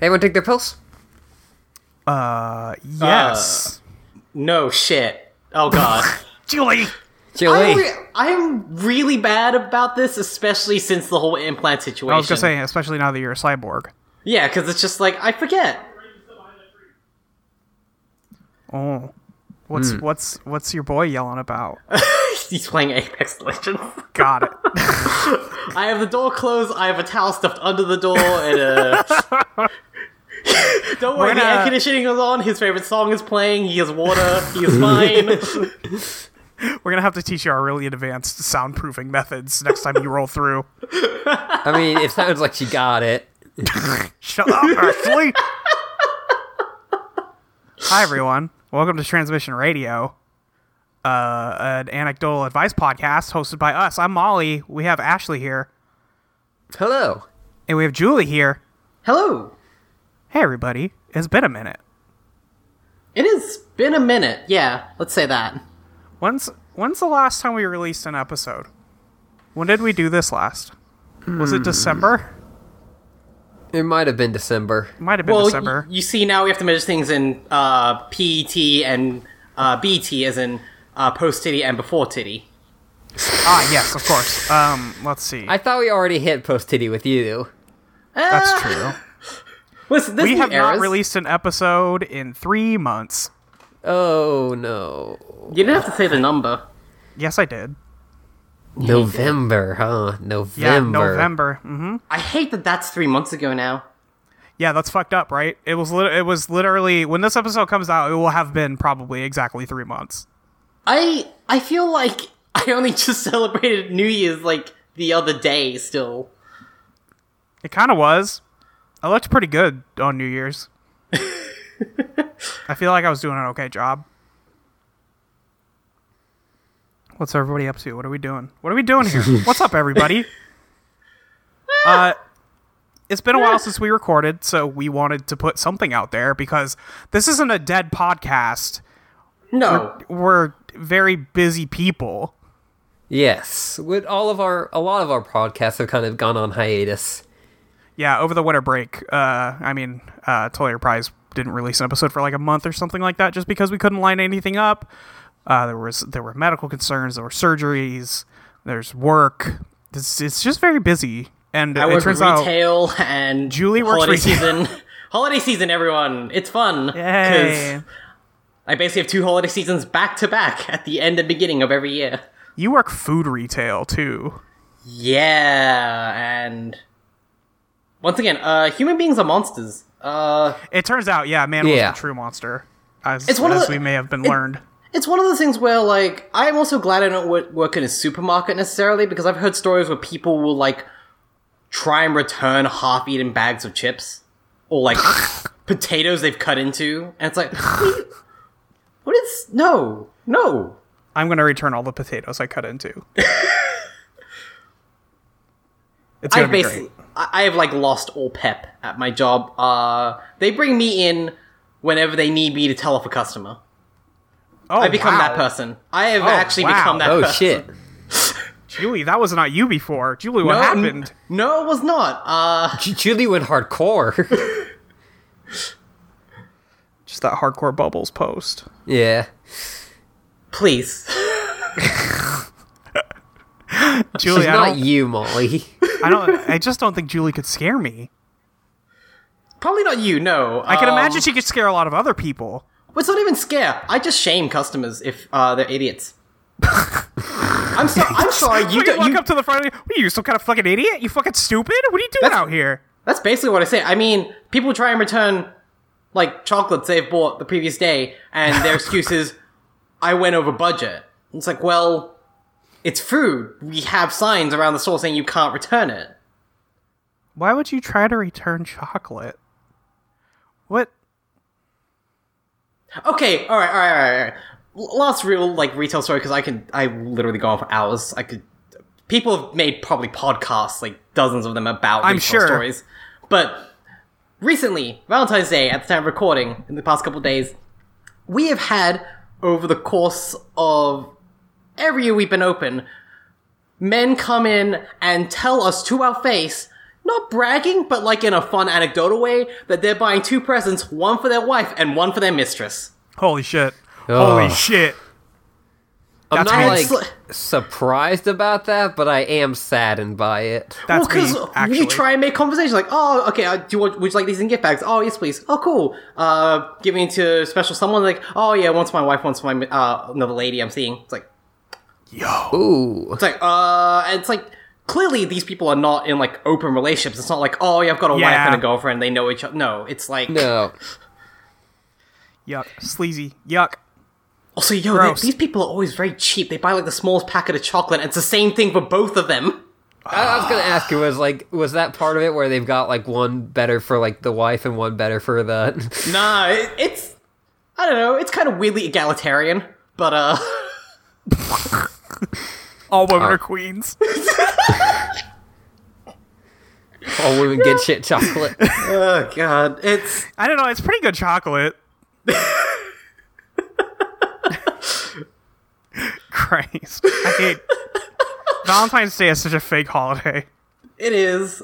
Anyone take their pills? Uh, yes. No shit. Oh god. Julie! I'm, Julie. re- I'm really bad about this, especially since the whole implant situation. I was gonna say, especially now that you're a cyborg. Yeah, because it's just like I forget. Oh. What's what's what's your boy yelling about? He's playing Apex Legends. Got it. I have the door closed. I have a towel stuffed under the door, and uh. Don't worry, We're the air conditioning is on. His favorite song is playing. He has water. He is fine. We're gonna have to teach you our really advanced soundproofing methods next time you roll through. I mean, it sounds like she got it. Shut up, Ashley. Hi everyone. Welcome to Transmission Radio, uh, an anecdotal advice podcast hosted by us. I'm Molly. We have Ashley here, Hello. and we have Julie here. Hello. Hey everybody, it's been a minute. It has been a minute. Yeah, let's say that. When's when's the last time we released an episode? When did we do this last? Was it December? It might have been December. Might have been Well, December. y- you see, now we have to measure things in uh, PET and uh, BT, as in uh, post titty and before titty. ah, yes, of course. Um, let's see. I thought we already hit post titty with you. That's Ah, true. Listen, this We new have not released an episode in three months. Oh no. You didn't have to say the number. Yes, I did. November, huh? November. Yeah, November. hmm I hate that that's three months ago now. Yeah, that's fucked up, right? It was lit- it was literally when this episode comes out, it will have been probably exactly three months. I I feel like I only just celebrated New Year's like the other day. Still, It kind of was. I looked pretty good on New Year's. I feel like I was doing an okay job. What's everybody up to? What are we doing? What are we doing here? What's up, everybody? uh, it's been a while since we recorded, so we wanted to put something out there because this isn't a dead podcast. no. We're very busy people. Yes. With all of our a lot of our podcasts have kind of gone on hiatus. Yeah, over the winter break. Uh, I mean, uh, Toiler Prize didn't release an episode for like a month or something like that, just because we couldn't line anything up. Uh, there was there were medical concerns, there were surgeries, there's work. It's, it's just very busy, and I it work turns with out retail and Julie works holiday retail. season. holiday season, everyone, it's fun. Yay. I basically have two holiday seasons back to back at the end and beginning of every year. you work food retail too. Yeah, and once again, uh, human beings are monsters. Uh, It turns out, yeah, man Yeah. was the true monster, as, It's one of as the- we may have been it- learned. it's one of those things where, like, I'm also glad I don't work in a supermarket necessarily because I've heard stories where people will like try and return half-eaten bags of chips or like potatoes they've cut into, and it's like, what- what is no, no. I'm going to return all the potatoes I cut into. it's going to be basically, great. I I have like lost all pep at my job. Uh, they bring me in whenever they need me to tell off a customer. Oh, I become that person. I have Oh, actually wow. become that Oh person. shit. Julie, that was not you before. Julie, what No, happened? No, it was not. Uh, Julie went hardcore. Just that hardcore bubbles post. yeah. please. Julie, She's not you, Molly. I don't, I just don't think Julie could scare me. Probably not you. No, I can Um, imagine she could scare a lot of other people. Well, it's not even scare. I just shame customers if uh, they're idiots. I'm sorry. I'm sorry. You You don't. walk You, up to the front. Of you, what are you, some kind of fucking idiot? You fucking stupid? What are you doing That's- out here? that's basically what I say. I mean, people try and return like chocolates they've bought the previous day, and their excuse is, "I went over budget." It's like, well, it's food. We have signs around the store saying you can't return it. Why would you try to return chocolate? What? Okay, all right, all right, all right. All right. Last real like retail story because I can I literally go on for hours. I could. People have made probably podcasts, like dozens of them, about I'm retail sure. stories. But recently, Valentine's Day, at the time of recording, in the past couple days, we have had over the course of every year we've been open, men come in and tell us to our face, not bragging, but like in a fun anecdotal way, that they're buying two presents, one for their wife and one for their mistress. Holy shit. Holy shit. I'm That's not me. like It's surprised about that, but I am saddened by it. That's well, me, because actually. you try and make conversation like, oh, okay, uh, do you want, would you like these in gift bags? Oh, yes, please. Oh, cool. Uh, giving to special someone like, oh yeah, one's for my wife, one's for my uh another lady I'm seeing. It's like, Yo. Ooh. it's like, uh, it's like. Clearly, these people are not in like open relationships. It's not like, oh, yeah, I've got a wife and a girlfriend. They know each other. No, it's like, No. Yuck. Sleazy. Yuck. Also, yo, they- these people are always very cheap. They buy like the smallest packet of chocolate, and it's the same thing for both of them. I, I was gonna ask you was like was that part of it where they've got like one better for like the wife and one better for the Nah, it, it's I don't know. It's kind of weirdly egalitarian, but uh, All women uh, are queens. all women get shit chocolate. oh god, it's I don't know. It's pretty good chocolate. Christ. I hate. Valentine's Day is such a fake holiday. it is,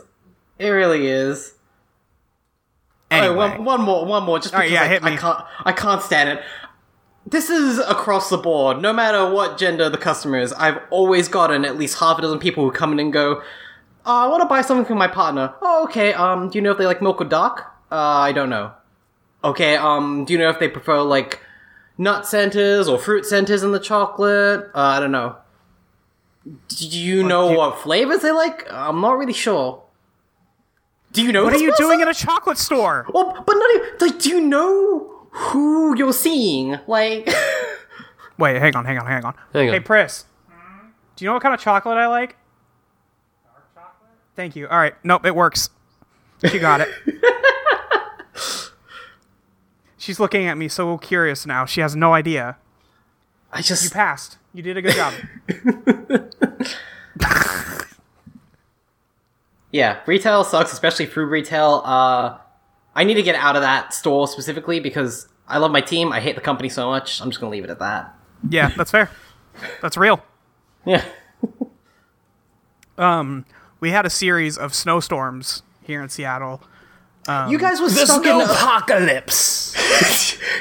it really is. Alright, Anyway. one, one more, one more, just Alright, because yeah, I, hit I me. can't, I can't stand it. This is across the board. No matter what gender the customer is, I've always gotten at least half a dozen people who come in and go, oh, "I want to buy something for my partner." Oh, okay. Um, do you know if they like milk or dark? Uh, I don't know. Okay. Um, do you know if they prefer like nut centers or fruit centers in the chocolate? Uh, I don't know. Do you know do you- what flavors they like? I'm not really sure. Do you know? what are you person? doing in a chocolate store? Well, but not even, like, do you know who you're seeing? Like, Wait, hang on, hang on, hang on. Hang on. Hey, Pris. Do you know what kind of chocolate I like? Dark chocolate. Thank you. All right. Nope, it works. She got it. She's looking at me so curious now. She has no idea. I just You passed. You did a good job. yeah, retail sucks, especially food retail. Uh, I need to get out of that store specifically because I love my team. I hate the company so much. I'm just gonna leave it at that. yeah, that's fair. That's real. Yeah. um, We had a series of snowstorms here in Seattle. you guys were stuck in. apocalypse.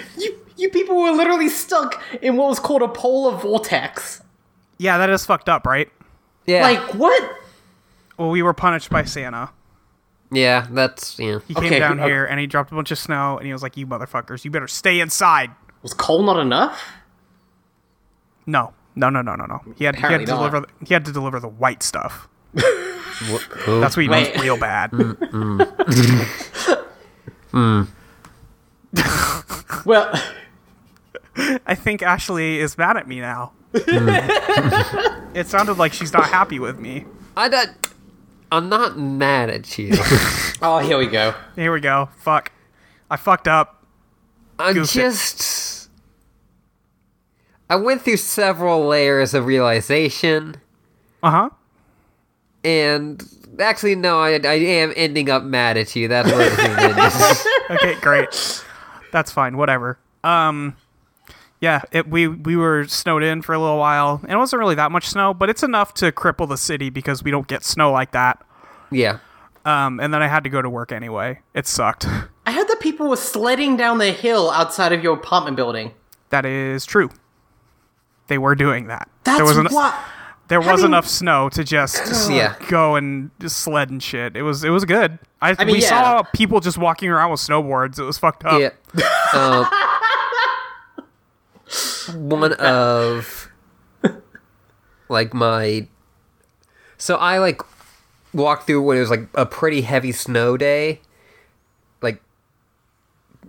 you, you people were literally stuck in what was called a polar vortex. Yeah, that is fucked up, right? Yeah. Like what? Well, we were punished by Santa. Yeah, that's yeah. He came Okay, down who- here and he dropped a bunch of snow and he was like, "You motherfuckers, you better stay inside." Was coal not enough? No, no, no, no, no, no. He had, he had to not. deliver. The, he had to deliver the white stuff. Wh- That's what he Wait. real bad. Mm, mm. Mm. Well, I think Ashley is mad at me now. it sounded like she's not happy with me. I don't. I'm not mad at you. oh, here we go. Here we go. Fuck. I fucked up. I'm Goose it. just. I went through several layers of realization, Uh huh. and actually, no, I, I am ending up mad at you. That's what it is. Okay, great. That's fine. Whatever. Um, yeah, it, we we were snowed in for a little while, and it wasn't really that much snow, but it's enough to cripple the city because we don't get snow like that. yeah. Um, and then I had to go to work anyway. It sucked. I heard that people were sledding down the hill outside of your apartment building. That is true. They were doing that. That's there was en- what. there was having- enough snow to just Yeah. go and just sled and shit. It was it was good. I, mean, we yeah. saw people just walking around with snowboards. It was fucked up. Yeah. Um, one of like my so I like walked through when it was like a pretty heavy snow day. Like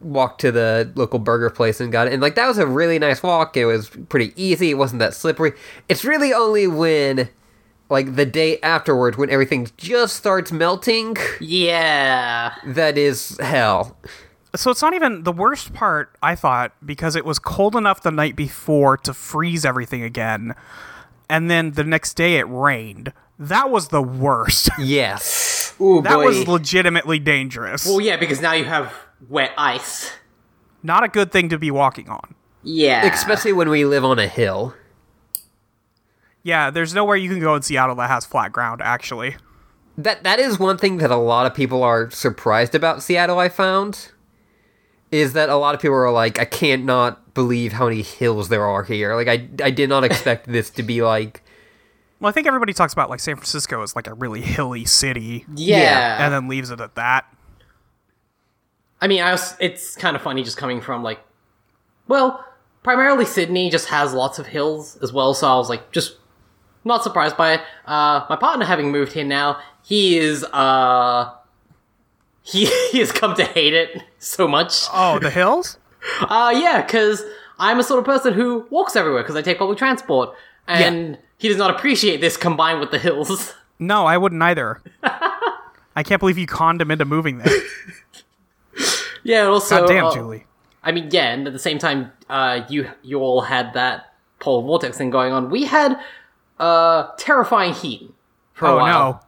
walked to the local burger place and got it. And like that was a really nice walk. It was pretty easy. It wasn't that slippery. It's really only when like the day afterwards when everything just starts melting Yeah. that is hell. So it's not even the worst part, I thought, because it was cold enough the night before to freeze everything again. And then the next day it rained. That was the worst. Yes. Ooh, that boy. was legitimately dangerous. well, yeah, because now you have wet ice. not a good thing to be walking on. Yeah. Especially when we live on a hill. Yeah, there's nowhere you can go in Seattle that has flat ground, actually. that that is one thing that a lot of people are surprised about Seattle. I found is that a lot of people are like, I can't not believe how many hills there are here. Like I I did not expect this to be like Well, I think everybody talks about like San Francisco as like a really hilly city, Yeah. and then leaves it at that. I mean, I was, it's kind of funny just coming from like, well, primarily Sydney just has lots of hills as well, so I was like, just not surprised by it. Uh, my partner having moved here now, he is, uh, he, he has come to hate it so much. Oh, the hills? Uh, yeah, because I'm a sort of person who walks everywhere because I take public transport, and he does not appreciate this combined with the hills. No, I wouldn't either. I can't believe you conned him into moving there. Yeah, also, God damn, uh, Julie. I mean, yeah, and at the same time, uh, you you all had that polar vortex thing going on. We had uh, terrifying heat for a Oh while. no.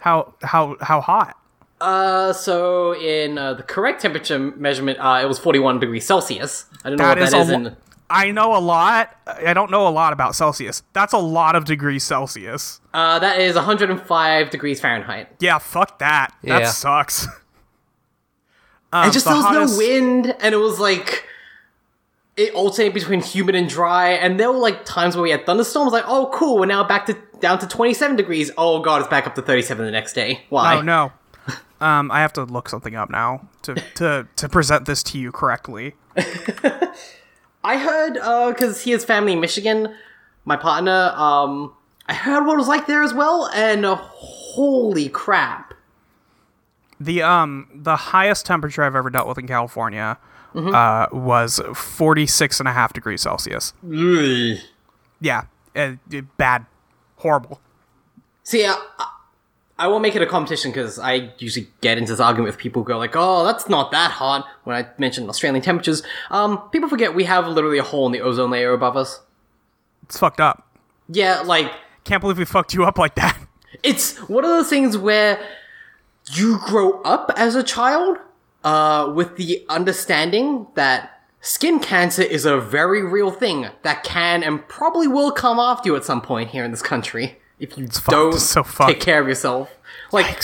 How how how hot? Uh, so in uh, the correct temperature measurement, uh, it was 41 degrees Celsius. I don't know That what is that a is lo- in. I know a lot. I don't know a lot about Celsius. That's a lot of degrees Celsius. Uh, that is 105 degrees Fahrenheit. Yeah, fuck that. That sucks. Um, and just the there was hottest- no wind, and it was like it alternated between humid and dry. And there were like times where we had thunderstorms. Like, oh, cool, we're now back to down to 27 degrees. Oh god, it's back up to 37 the next day. Why? Oh no. Um, I have to look something up now to to to present this to you correctly. I heard because he has family in Michigan. My partner, um, I heard what it was like there as well, and uh, holy crap! The um the highest temperature I've ever dealt with in California Mm-hmm. uh, was 46 and a half degrees Celsius. Yeah, uh, bad, horrible. See, uh, I won't make it a competition because I usually get into this argument with people who go like, "Oh, that's not that hot." When I mention Australian temperatures, um, people forget we have literally a hole in the ozone layer above us. It's fucked up. Yeah, like Can't believe we fucked you up like that. it's one of those things where you grow up as a child uh, with the understanding that skin cancer is a very real thing that can and probably will come after you at some point here in this country if you fucked. don't so take care of yourself. Like,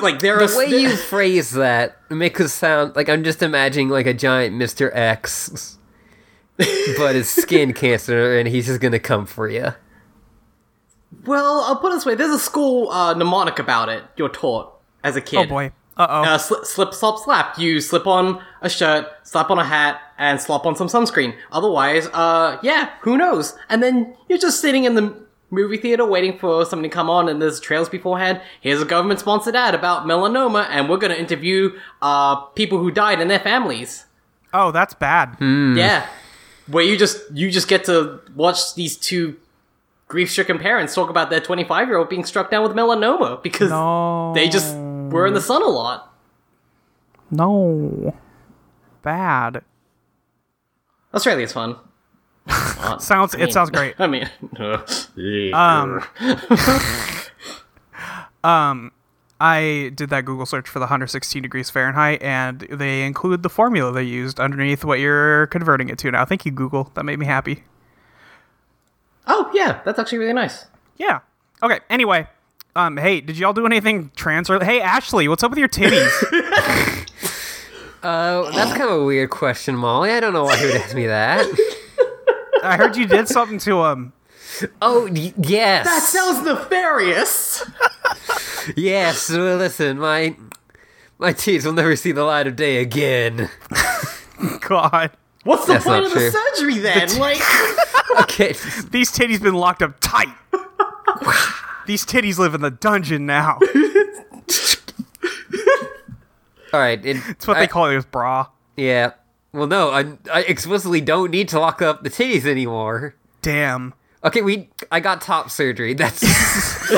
like there are the way you phrase that makes it sound like I'm just imagining like a giant Mr. X, but his skin cancer, and he's just gonna come for you. Well, I'll put it this way: there's a school uh, mnemonic about it. You're taught as a kid. Oh boy. Uh oh. Uh, slip, slip, slop, slap. You slip on a shirt, slap on a hat, and slop on some sunscreen. Otherwise, uh, yeah, who knows? And then you're just sitting in the movie theater waiting for something to come on, and there's trails beforehand. Here's a government-sponsored ad about melanoma, and we're gonna interview uh people who died and their families. oh, that's bad. Yeah, where you just you just get to watch these two grief-stricken parents talk about their 25-year-old being struck down with melanoma because No. they just were in the sun a lot. No. Bad. Australia's fun. Sounds. it sounds great. I mean, Um. I did that Google search for the 116 degrees Fahrenheit, and they include the formula they used underneath what you're converting it to now. Thank you, Google. That made me happy. oh yeah, that's actually really nice. Yeah. Okay. Anyway, um, hey, did y'all do anything trans? Or hey, Ashley, what's up with your titties? Uh, that's kind of a weird question, Molly. I don't know why you would ask me that. I heard you did something to him. Oh, y- yes. That sounds nefarious. Yes. Well, listen, my my teeth will never see the light of day again. God, What's the That's point not of the surgery then? like, Okay. these titties been locked up tight. these titties live in the dungeon now. All right. It, That's what I- they call it, with bra. Yeah. Well, no, I, I explicitly don't need to lock up the titties anymore. Damn. Okay, we. I got top surgery. That's.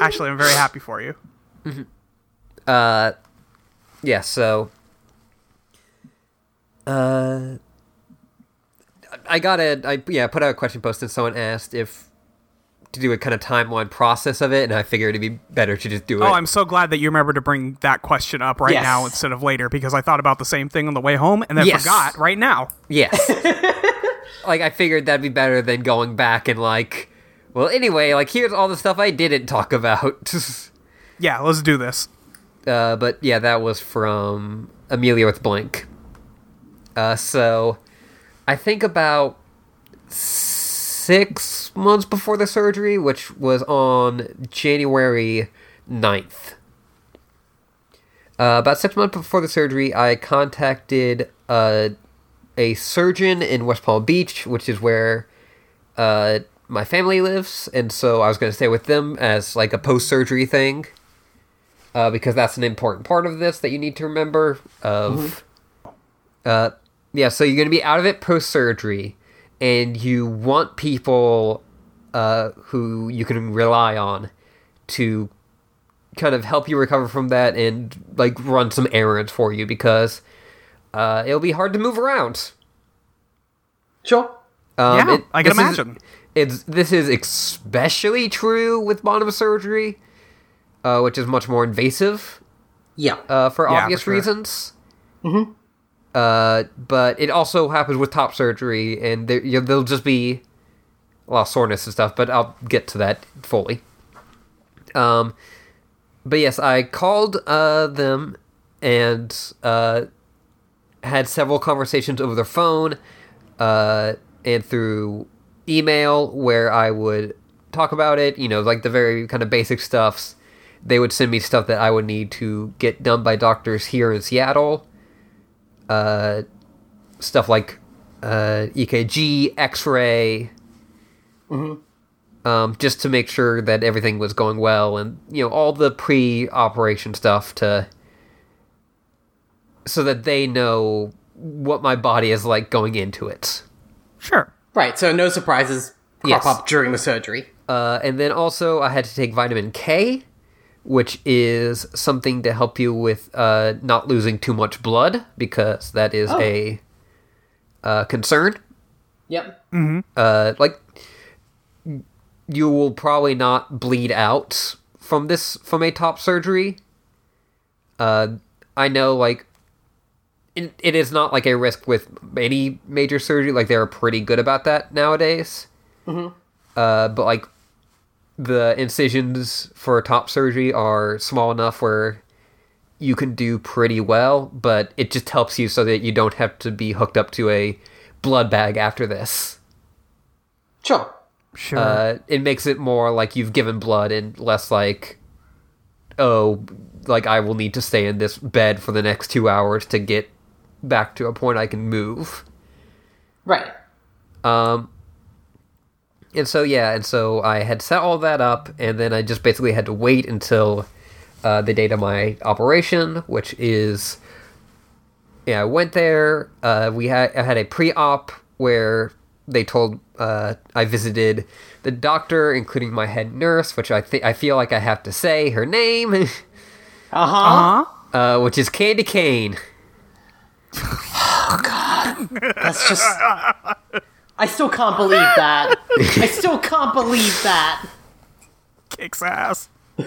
Actually, I'm very happy for you. uh, yeah. So. Uh. I got a. I yeah. I put out a question post and someone asked if to do a kind of timeline process of it, and I figured it'd be better to just do it. Oh, I'm so glad that you remember to bring that question up right Yes. now instead of later because I thought about the same thing on the way home and then Yes. forgot right now. Yes. like I figured that'd be better than going back and like Well, anyway, like here's all the stuff I didn't talk about. Yeah, let's do this. uh, but yeah, that was from Amelia with Blank. Uh, so I think about six months before the surgery, which was on January 9th. Uh, about six months before the surgery, I contacted uh, a surgeon in West Palm Beach, which is where uh, my family lives, and so I was going to stay with them as like a post surgery thing, uh, because that's an important part of this that you need to remember. Of, uh, yeah, so you're going to be out of it post surgery, and you want people uh, who you can rely on to kind of help you recover from that and like run some errands for you because uh, it'll be hard to move around. Sure. Um, Yeah, I can this is- imagine. it's this is especially true with bottom surgery, uh, which is much more invasive Yeah. uh, for Yeah, obvious for sure. reasons. Mm-hmm. Uh, but it also happens with top surgery, and there, you there'll just be a lot of soreness and stuff. But I'll get to that fully. Um, but yes, I called uh, them and uh, had several conversations over the phone uh, and through email where I would talk about it. You know, like the very kind of basic stuffs. They would send me stuff that I would need to get done by doctors here in Seattle. Uh, stuff like uh, EKG, X-ray, um, just to make sure that everything was going well, and you know all the pre-operation stuff to, so that they know what my body is like going into it. Sure. Right. So no surprises crop Yes. up during the surgery. Uh, and then also, I had to take vitamin K, which is something to help you with uh, not losing too much blood because that is Oh. a uh, concern. Yep. Uh, like you will probably not bleed out from this from a top surgery. Uh, I know, like it, it is not like a risk with any major surgery. Like they're pretty good about that nowadays. Uh, but like the incisions for top surgery are small enough where you can do pretty well, but it just helps you so that you don't have to be hooked up to a blood bag after this. Sure. Sure. Uh, it makes it more like you've given blood and less like, oh, like I will need to stay in this bed for the next two hours to get back to a point I can move. Right. Um, and so yeah, and so I had set all that up, and then I just basically had to wait until uh, the date of my operation, which is yeah, I went there. Uh, we had I had a pre-op where they told uh, I visited the doctor, including my head nurse, which I think I feel like I have to say her name, Uh huh. uh huh. uh, which is Candy Cane. Oh God, that's just. I still can't believe that. I still can't believe that. Kicks ass. Uh,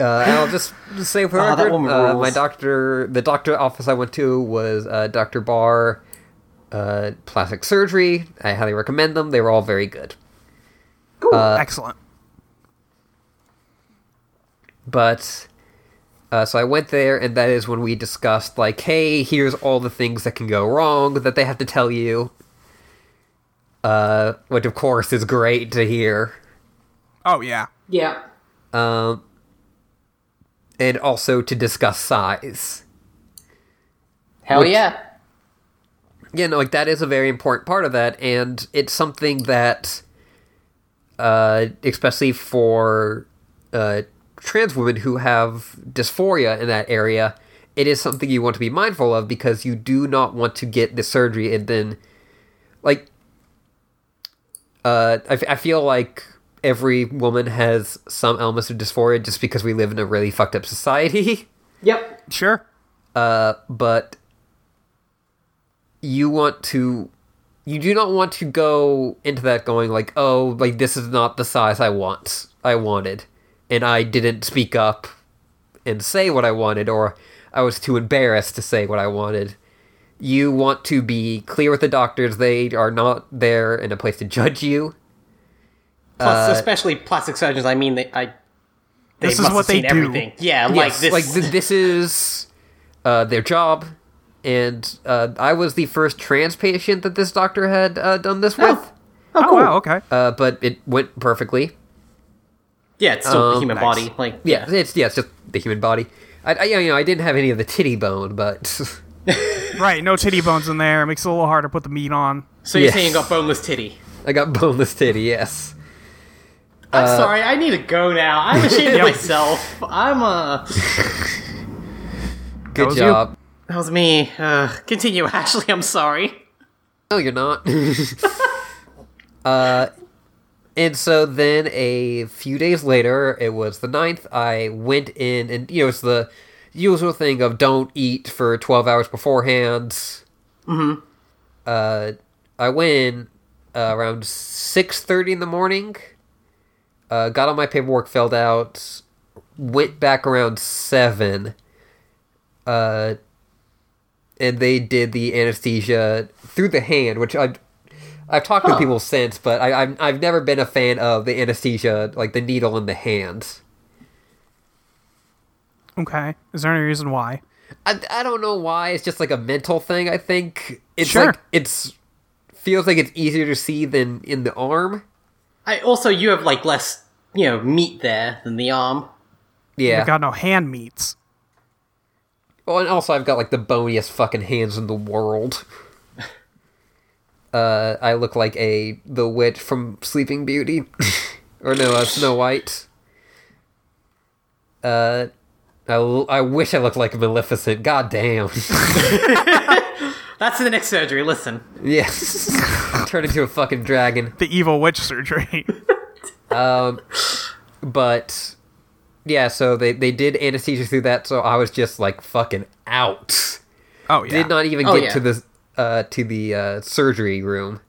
and I'll just just say for Oh, record, uh, my doctor, the doctor office I went to was uh, Dr. Barr, uh, plastic surgery. I highly recommend them. They were all very good. Uh, Excellent. But uh, so I went there, and that is when we discussed like, hey, here's all the things that can go wrong that they have to tell you. Uh, which of course is great to hear. Oh yeah. Yeah. Um, and also to discuss size. Hell Which- yeah. Yeah, no, like that is a very important part of that, and it's something that, uh, especially for uh, trans women who have dysphoria in that area, it is something you want to be mindful of because you do not want to get the surgery and then, like, uh, I, f- I feel like every woman has some elements of dysphoria just because we live in a really fucked up society. Yep. Sure. Uh, but you want to you do not want to go into that going like oh like this is not the size i want i wanted and i didn't speak up and say what i wanted or i was too embarrassed to say what i wanted you want to be clear with the doctors they are not there in a place to judge you Plus, especially plastic surgeons. I mean, they, I. They This is what have they seen do. everything. Yeah, like this. like th- this is uh, their job, and uh, I was the first trans patient that this doctor had uh, done this with. oh, Oh, wow, okay. Uh, but it went perfectly. Yeah, it's still the Um, human nice. body. Like, Yeah, it's yeah, it's just the human body. I, I you know I didn't have any of the titty bone, but Right, no titty bones in there. It Makes it a little harder to put the meat on. So you're Yes. saying you got boneless titty? I got boneless titty. Yes. I'm Uh, sorry. I need to go now. I'm ashamed of myself. I'm a. Good was you. job. That was me. Uh, continue. Ashley, I'm sorry. No, you're not. uh, and so then a few days later, it was the 9th, I went in, and, you know, it's the usual thing of don't eat for 12 hours beforehand. Mm-hmm. Uh, I went in uh, around 6.30 in the morning, uh, got all my paperwork filled out, went back around 7, uh, and they did the anesthesia through the hand, which I've I've talked to people since, but I, I've I've never been a fan of the anesthesia, like the needle in the hand. Okay. Is there any reason why? I, I don't know why. It's just like a mental thing. I think it's Sure. like it's feels like it's easier to see than in the arm. I also you have like less, you know, meat there than the arm. Yeah. We got no hand meats. Well, and also I've got like the boniest fucking hands in the world. Uh, I look like a the witch from Sleeping Beauty, or no, uh, Snow White. Uh, I, l- I wish I looked like a Maleficent. God damn. That's the next surgery. Listen. yes, turn into a fucking dragon. The evil witch surgery. Um, but yeah, so they they did anesthesia through that, so I was just like fucking out. oh, yeah. Did not even Oh, get yeah. to the uh to the uh, surgery room.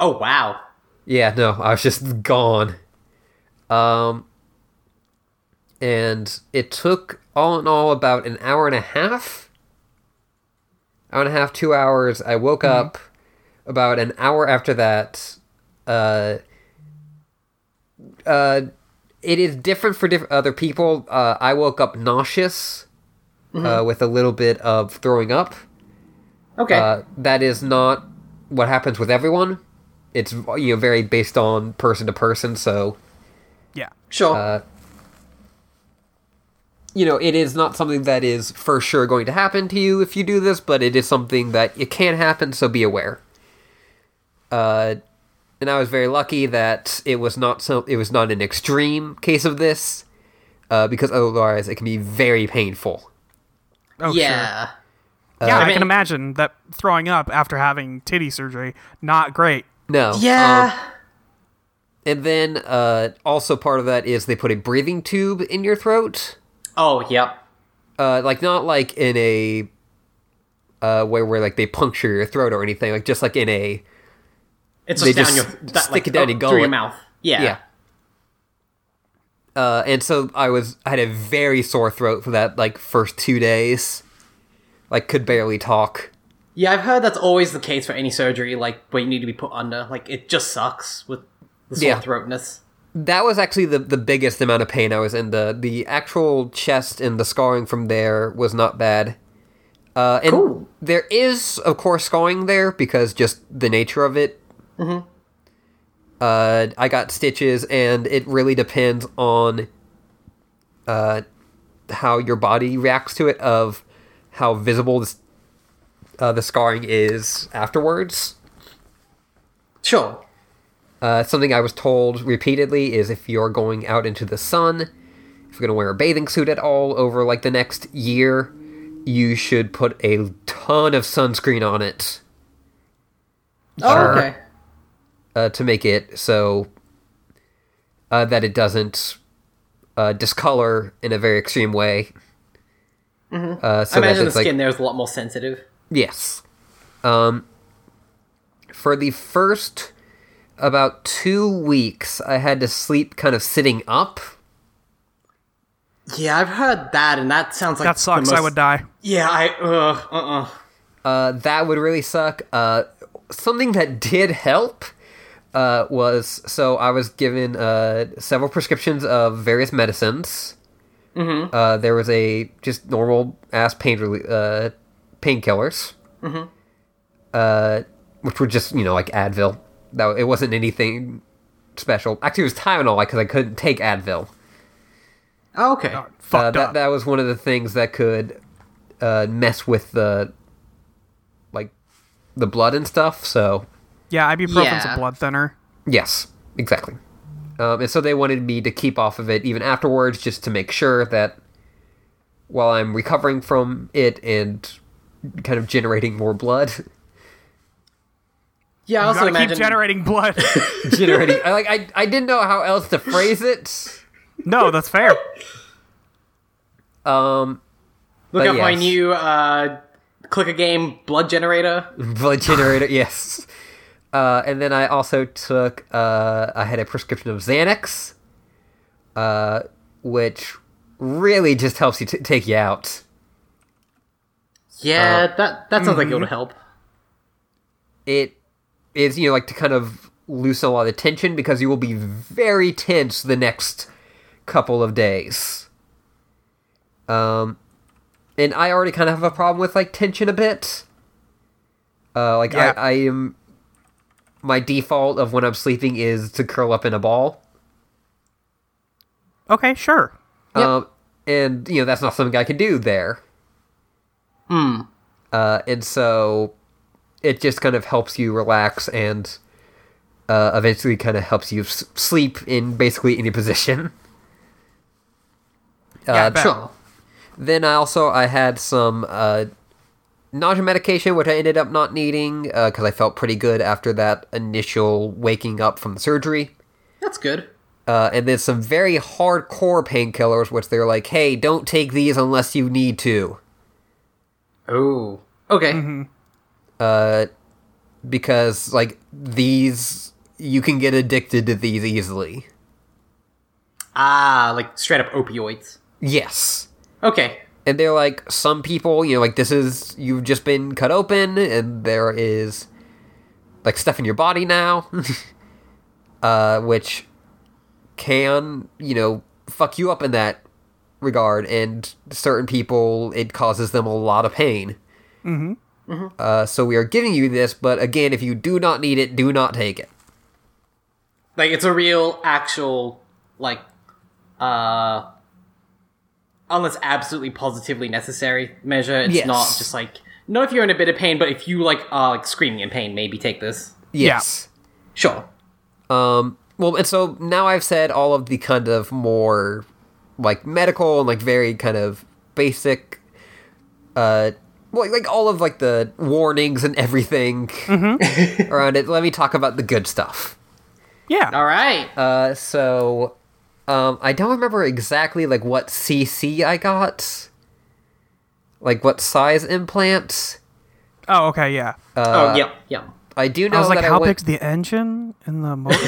Oh wow. Yeah, no, I was just gone. Um, and it took all in all about an hour and a half. Hour and a half, two hours. I woke up about an hour after that. Uh, uh, it is different for different other people. Uh, I woke up nauseous, uh, with a little bit of throwing up. Okay. Uh, that is not what happens with everyone. It's you know very based on person to person. So yeah. sure. uh, you know it is not something that is for sure going to happen to you if you do this, but it is something that it can happen. So be aware. Uh, and I was very lucky that it was not so. It was not an extreme case of this, uh, because otherwise it can be very painful. Oh, Sure. yeah. Yeah, I, mean- can imagine that throwing up after having titty surgery, not great. No. Yeah. um, And then uh, also part of that is they put a breathing tube in your throat. Oh, yep. Uh, like not like in a uh, where where like they puncture your throat or anything. Like just like in a It's They just down your that, stick like, it down your through your mouth. Yeah. yeah. Uh, and so I was I had a very sore throat for that like first two days. Like could barely talk. Yeah, I've heard that's always the case for any surgery, like where you need to be put under. Like it just sucks with the sore Yeah. throatness. That was actually the, the biggest amount of pain I was in. The the actual chest and the scarring from there was not bad. Uh, and Cool. there is, of course, scarring there because just the nature of it. Mm-hmm. Uh, I got stitches, and it really depends on uh, how your body reacts to it, of how visible this, uh, the scarring is afterwards. Sure. Uh, something I was told repeatedly is if you're going out into the sun, if you're going to wear a bathing suit at all over like the next year, you should put a ton of sunscreen on it Oh, Sure. okay. uh, to make it so uh, that it doesn't uh, discolor in a very extreme way. Uh, so I imagine the it's like skin there is a lot more sensitive. Yes. Um, for the first about two weeks, I had to sleep kind of sitting up. Yeah, I've heard that, and that sounds like That sucks. Most, I would die. Yeah, I uh uh uh. Uh, that would really suck. Uh, something that did help uh, was so I was given uh, several prescriptions of various medicines. Mm-hmm. Uh, there was a just normal ass pain reli- uh, painkillers, mm-hmm. uh, which were just you know like Advil. That it wasn't anything special. Actually, it was Tylenol because I couldn't take Advil. Oh, okay. Uh, Fucked that up. that was one of the things that could uh, mess with the like the blood and stuff. So yeah, ibuprofen's Yeah. a blood thinner. yes, exactly. Um, and so they wanted me to keep off of it even afterwards, just to make sure that while I'm recovering from it and kind of generating more blood, Yeah, I also gotta keep generating blood. generating. I like I I didn't know how else to phrase it. no, that's fair. Um, Look but up my new uh, click a game blood generator. blood generator, yes. Uh, and then I also took, uh, I had a prescription of Xanax, uh, which really just helps you t- take you out. Yeah, that that sounds like it would help. It is, you know, like to kind of loosen a lot of tension because you will be very tense the next couple of days. Um, and I already kind of have a problem with like tension a bit. Uh, like Yeah. I, I am. My default of when I'm sleeping is to curl up in a ball. Okay, sure. Yep. Um, and you know that's not something I can do there. Hmm. Uh, and so it just kind of helps you relax and uh, eventually kind of helps you s- sleep in basically any position. Yeah, I Uh. Sure. then I also I had some uh, nausea medication, which I ended up not needing because I felt pretty good after that initial waking up from the surgery. That's good. Uh, and then some very hardcore painkillers, which they're like, "Hey, don't take these unless you need to." Oh. Okay. Mm-hmm. Uh, because like these you can get addicted to these easily. Ah, like straight up opioids. Yes. Okay. And they're like some people, you know, like this is you've just been cut open and there is like stuff in your body now uh which can, you know, fuck you up in that regard and certain people it causes them a lot of pain. Mhm. Uh, so we are giving you this, but again, if you do not need it, do not take it. Like it's a real actual like uh unless absolutely positively necessary measure. It's Yes. not just like not if you're in a bit of pain, but if you like are like screaming in pain, maybe take this. Yes. Sure. Um, well, and so now I've said all of the kind of more like medical and like very kind of basic, uh, well, like all of like the warnings and everything around it. Let me talk about the good stuff. Yeah. All right. Uh, so, um, I don't remember exactly like what CC I got, like what size implants. oh, okay, yeah. oh, yeah, yeah. I do know I was like, that how I went, big's the engine in the motor?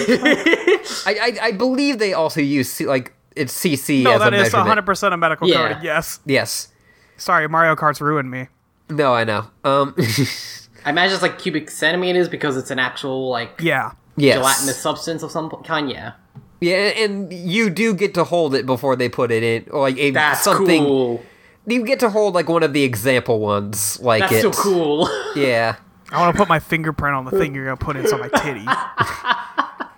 I, I I believe they also use C, like it's CC no, as a that is measurement. 100% a medical Yeah. coding. Yes. Yes. Sorry, Mario Kart's ruined me. No, I know. Um, I imagine it's like cubic centimeters because it's an actual like Yeah. yes. gelatinous substance of some kind. Yeah, Yeah, and you do get to hold it before they put it in, or like a, that's something. cool. You get to hold like one of the example ones, like That's it. so cool. Yeah. I want to put my fingerprint on the thing you're going to put inside my titty.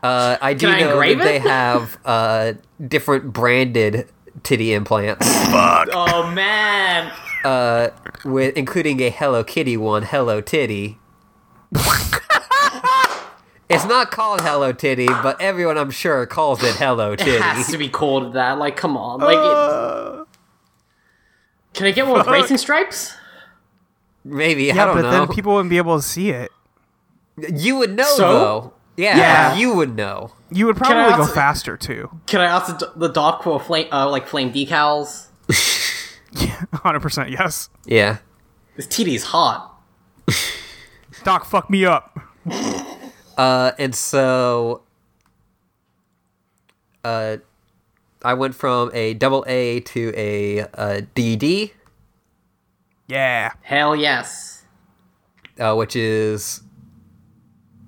Uh, I do Can I know engrave that they have uh, different branded titty implants, oh man. Uh, with including a Hello Kitty one, Hello Titty. it's not called Hello Titty, but everyone I'm sure calls it Hello Titty. It has to be called that. Like, come on. Like, it... can I get one with racing stripes? Maybe I Yeah, don't but know. then people wouldn't be able to see it. you would know So? though. Yeah, Yeah. you would know. You would I probably go faster too. Can I ask the, the doc for flame, uh, like flame decals? 100% yes. Yeah. This TD is hot. Doc, fuck me up. Uh, and so, uh, I went from a double A to a, uh DD, Yeah. Hell yes. uh, which is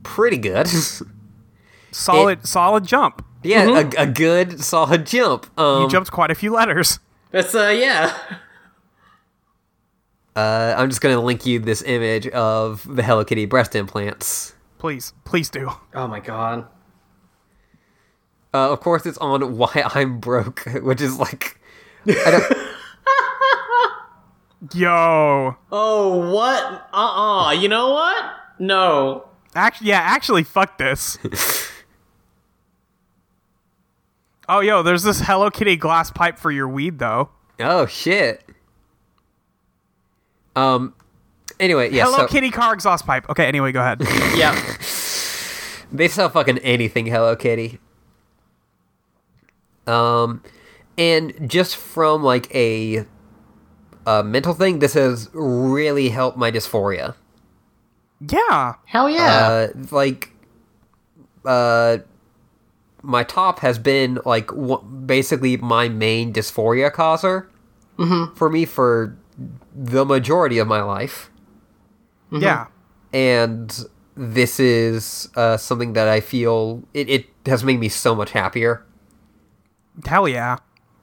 pretty good. Solid, solid jump. Yeah, a, a good solid jump. Um, You jumped quite a few letters. That's uh yeah. uh, I'm just gonna link you this image of the Hello Kitty breast implants. Please, please do. Oh my god. Uh, of course, it's on Why I'm Broke, which is like, I don't, Yo. Oh what? Uh uh You know what? No. Actually, yeah, actually, fuck this. oh, yo, there's this Hello Kitty glass pipe for your weed, though. oh shit. Um. Anyway, yeah. Hello so Kitty car exhaust pipe. Okay, anyway, go ahead. Yeah. they sell fucking anything Hello Kitty. Um, and just from like a, a mental thing, this has really helped my dysphoria. yeah. Hell yeah. Uh, like, uh, my top has been like w- basically my main dysphoria causer mm-hmm. for me for the majority of my life, mm-hmm. Yeah. and this is uh, something that I feel it, it has made me so much happier. Hell yeah.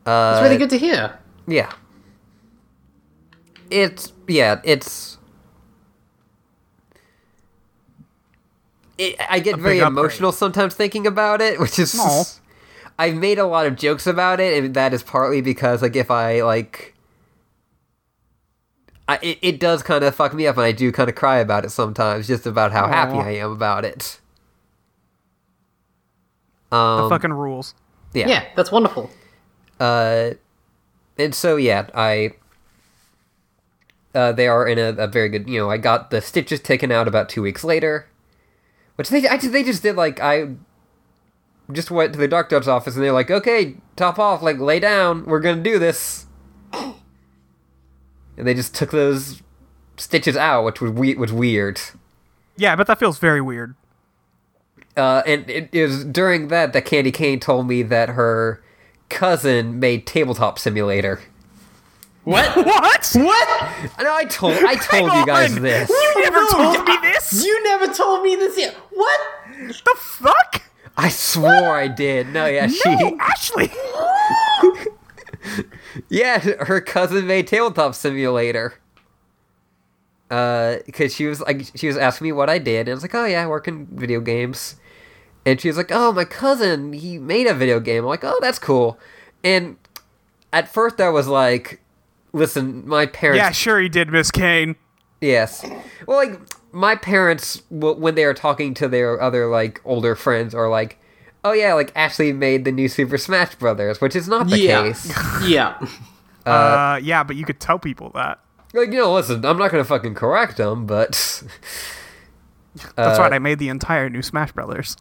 Uh, it's really good to hear. Yeah. It's yeah, it's it, I get A very big upgrade. emotional sometimes thinking about it, which is Aw. I've made a lot of jokes about it and that is partly because like if I like I, it, it does kind of fuck me up and I do kind of cry about it sometimes just about how happy I am about it. The Um, fucking rules. yeah. Yeah, that's wonderful. Uh, and so yeah, I. Uh, they are in a, a very good. You know, I got the stitches taken out about two weeks later, which they I, they just did like I. Just went to the doctor's office and they're like, "Okay, top off, like lay down. We're gonna do this." And they just took those stitches out, which was we- was weird. Yeah, but that feels very weird. Uh, and it, it was during that that Candy Kane told me that her cousin made Tabletop Simulator. What? What? what? I know I told I told you guys on. this. You never No, told me this. You never told me this yet. What? the fuck? I swore I did. No, yeah, No, she Ashley. yeah, her cousin made Tabletop Simulator. Uh, because she was like, she was asking me what I did, and I was like, oh yeah, I work in video games. And she was like, oh, my cousin, he made a video game. I'm like, oh, that's cool. And at first I was like, listen, my parents Yeah, sure he did, Miss Kane. Yes. Well, like my parents, when they are talking to their other like older friends, are like, "Oh yeah, like Ashley made the new Super Smash Brothers," which is not the yeah. case. yeah. Uh, yeah, but you could tell people that. like, you know, listen, I'm not gonna fucking correct them, but That's Uh, right. I made the entire new Smash Brothers.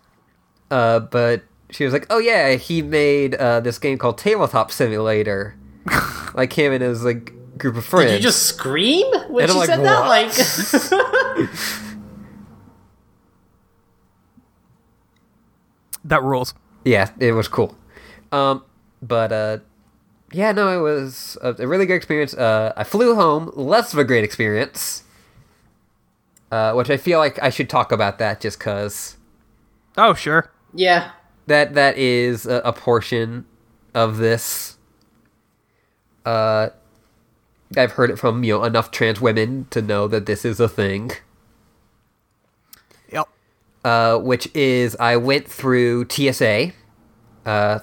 uh, but she was like, "Oh yeah, he made uh, this game called Tabletop Simulator." like him and his like group of friends. Did you just scream when And she like, said "What?" that? Like, That rules. yeah, it was cool. Um, but uh, yeah, no, it was a, a really good experience. Uh, I flew home, less of a great experience. Uh, which I feel like I should talk about that just cause Oh, sure. yeah. that that is a, a portion of this. Uh, I've heard it from you know enough trans women to know that this is a thing. Yep. uh, which is I went through TSA, uh,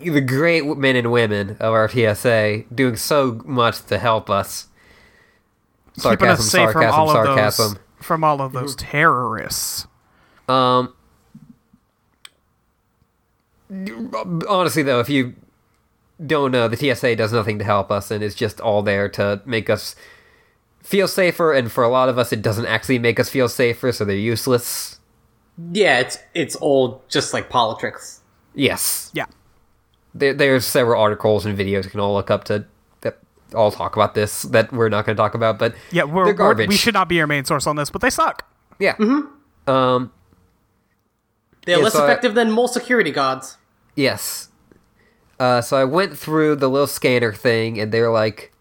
the great men and women of our TSA doing so much to help us. Keeping us Sarcasm, safe from sarcasm, all of those from all of those terrorists. Um, honestly, though, if you don't know, the TSA does nothing to help us, and it's just all there to make us feel safer. And for a lot of us, it doesn't actually make us feel safer, so they're useless. Yeah, it's it's all just like politics. Yes, Yeah. there, there's several articles and videos you can all look up to that all talk about this that we're not going to talk about, but Yeah, we're, they're we're garbage. we should not be our main source on this, but they suck. yeah. Um. They're Yeah, less so I- effective than more security guards. Yes. Uh, so I went through the little scanner thing, and they're like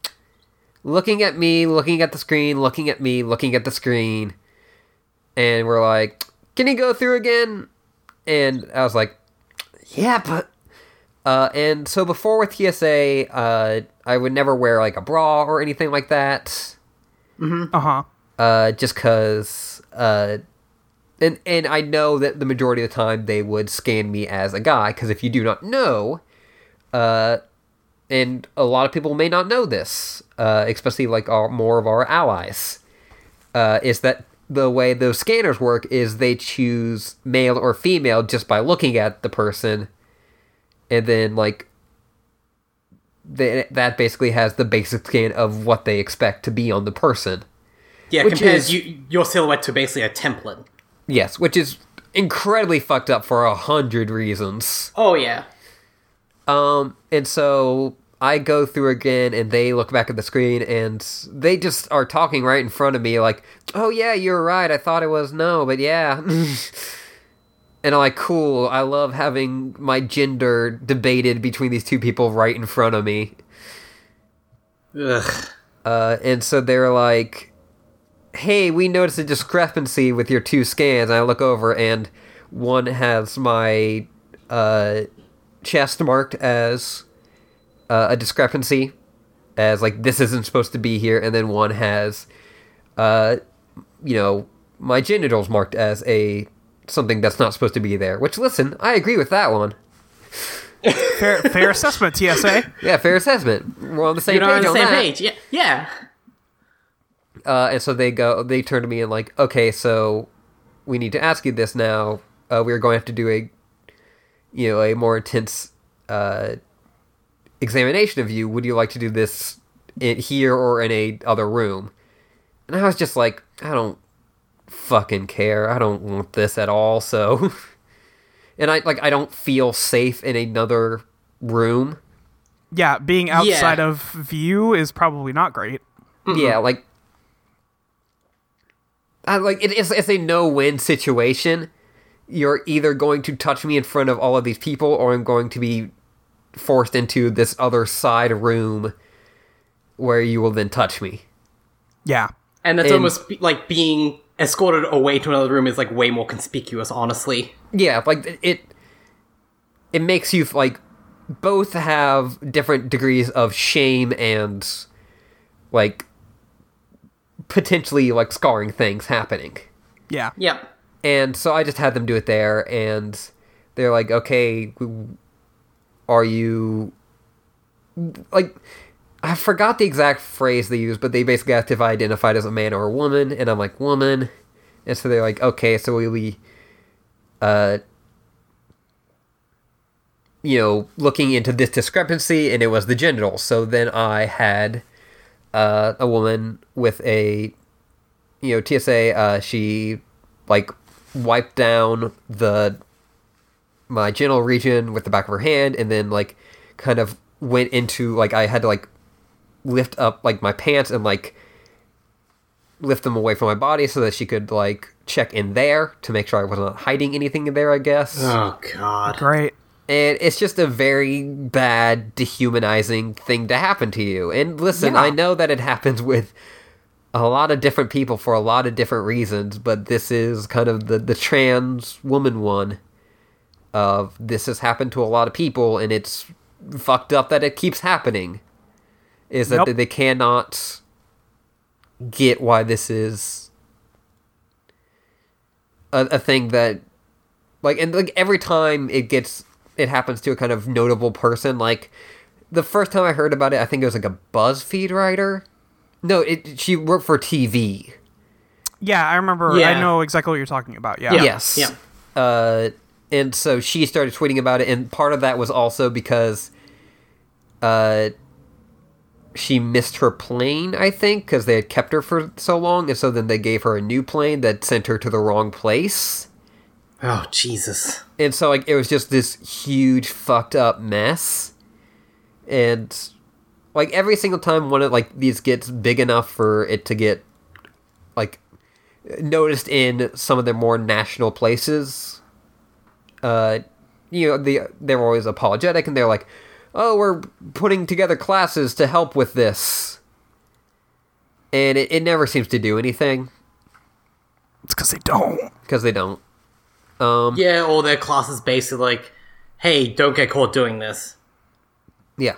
looking at me, looking at the screen, looking at me, looking at the screen, and we're like, "Can you go through again?" and I was like, yeah, but. Uh, and so before with TSA, uh, I would never wear like a bra or anything like that. Uh huh. Uh, just cause, uh, and and I know that the majority of the time they would scan me as a guy. Because if you do not know, uh, and a lot of people may not know this, uh, especially like our more of our allies, uh, is that the way those scanners work is they choose male or female just by looking at the person, and then like they, that basically has the basic scan of what they expect to be on the person. Yeah, Which compares is- you, your silhouette to basically a template. Yes, which is incredibly fucked up for a hundred reasons. Oh yeah. Um, and so I go through again, and they look back at the screen, and they just are talking right in front of me, like, "Oh yeah, you're right. I thought it was no, but yeah." and I'm like, "Cool. I love having my gender debated between these two people right in front of me." Ugh. Uh, and so they're like, "Hey, we noticed a discrepancy with your two scans." And I look over, and one has my uh, chest marked as uh, a discrepancy, as like this isn't supposed to be here, and then one has, uh, you know, my genitals marked as a something that's not supposed to be there. Which, listen, I agree with that one. Fair, fair assessment, TSA. Yeah, fair assessment. We're on the same You're page on the on same that. page. Yeah. Yeah. Uh, and so they go, they turn to me and like, okay, so we need to ask you this now. Uh, we're going to have to do a, you know, a more intense uh, examination of you. Would you like to do this in here or in a other room? And I was just like, I don't fucking care. I don't want this at all. So, and I like, I don't feel safe in another room. Yeah, being outside Yeah. of view is probably not great. Yeah, like I like it, it's it's a no-win situation. You're either going to touch me in front of all of these people, or I'm going to be forced into this other side room where you will then touch me. Yeah. And that's And- almost like being escorted away to another room is like way more conspicuous, honestly. Yeah, like it. It makes you like both have different degrees of shame and like potentially like scarring things happening. Yeah. Yep. And so I just had them do it there, and they're like, okay, are you. Like, I forgot the exact phrase they used, but they basically asked if I identified as a man or a woman, and I'm like, woman. And so they're like, okay, so we, we uh, you know, looking into this discrepancy, and it was the genitals. So then I had uh, a woman with a, you know, TSA. Uh, she like wiped down the my genital region with the back of her hand, and then like kind of went into like I had to like lift up like my pants and like lift them away from my body so that she could like check in there to make sure I was not hiding anything in there. I guess. Oh god. Great. And it's just a very bad, dehumanizing thing to happen to you. And listen, Yeah. I know that it happens with a lot of different people for a lot of different reasons, but this is kind of the, the trans woman one of this has happened to a lot of people, and it's fucked up that it keeps happening. Is that Yep. they cannot get why this is a, a thing that like and like every time it gets it happens to a kind of notable person like the first time i heard about it i think it was like a buzzfeed writer no it she worked for tv Yeah, I remember. I know exactly what you're talking about. Yeah. Yeah. yes yeah. uh and so she started tweeting about it and part of that was also because uh she missed her plane i think because they had kept her for so long and so then they gave her a new plane that sent her to the wrong place Oh Jesus. and so like it was just this huge fucked up mess and like every single time one of like these gets big enough for it to get like noticed in some of the more national places uh you know the they're always apologetic and they're like oh we're putting together classes to help with this and it, it never seems to do anything It's because they don't. because they don't. Um, Yeah, or their classes basically like, hey, don't get caught doing this. Yeah.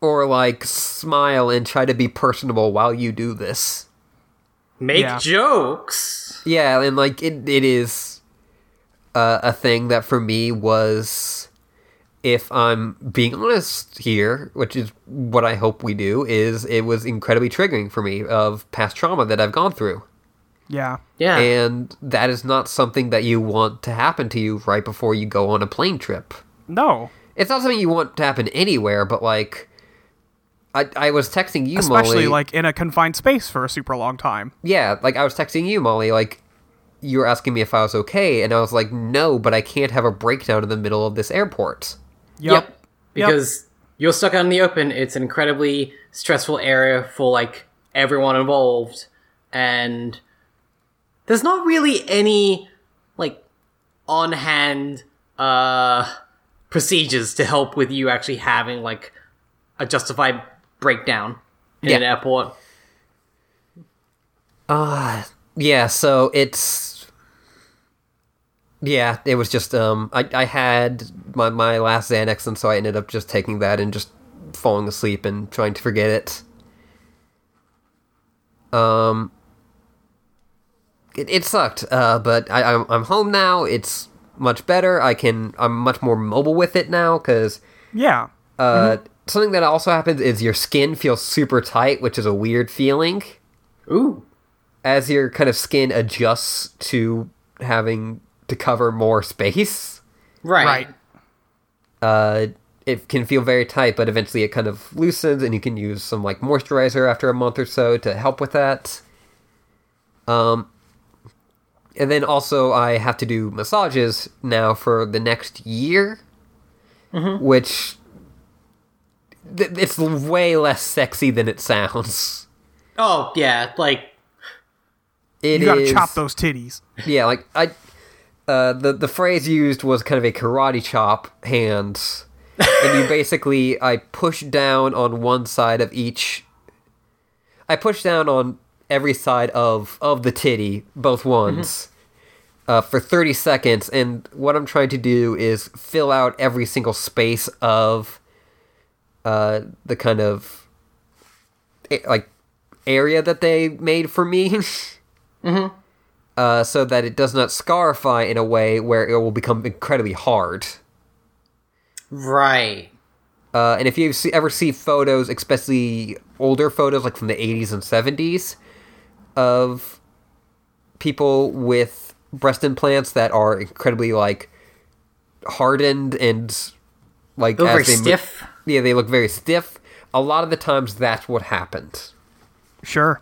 Or like smile and try to be personable while you do this. Make Yeah. jokes. Yeah, and like it, it is uh, a thing that for me was, if I'm being honest here, which is what I hope we do, is it was incredibly triggering for me of past trauma that I've gone through. Yeah. Yeah. And that is not something that you want to happen to you right before you go on a plane trip. No. It's not something you want to happen anywhere, but like, I I was texting you, Molly. Especially Molly. like in a confined space for a super long time. yeah, like I was texting you, Molly. Like, you were asking me if I was okay, and I was like, no, but I can't have a breakdown in the middle of this airport. Yep. Yep. Yep. Because you're stuck out in the open. It's an incredibly stressful area for like everyone involved, and there's not really any like on hand uh procedures to help with you actually having like a justified breakdown in an airport. Ah, yeah. So it's yeah. It was just um. I I had my my last Xanax, and so I ended up just taking that and just falling asleep and trying to forget it. Um. It, it sucked, uh, but I, I'm I'm home now. It's much better. I can I'm much more mobile with it now because Yeah. uh, something that also happens is your skin feels super tight, which is a weird feeling Ooh. as your kind of skin adjusts to having to cover more space, Right. Right. uh, it can feel very tight, but eventually it kind of loosens, and you can use some like moisturizer after a month or so to help with that. Um, and then also I have to do massages now for the next year, which th- it's way less sexy than it sounds. Oh yeah, like It You gotta is- chop those titties. Yeah, like I, uh, the the phrase used was kind of a karate chop hands, and you basically I push down on one side of each. I push down on every side of of the titty, both ones, uh, for thirty seconds, and what I'm trying to do is fill out every single space of, uh, the kind of, like, area that they made for me. uh, so that it does not scarify in a way where it will become incredibly hard. right. Uh, and if you see, ever see photos, especially older photos like from the 80s and 70s, of people with breast implants that are incredibly like hardened and like They're as very they mo- stiff. Yeah, they look very stiff. A lot of the times, that's what happened. Sure.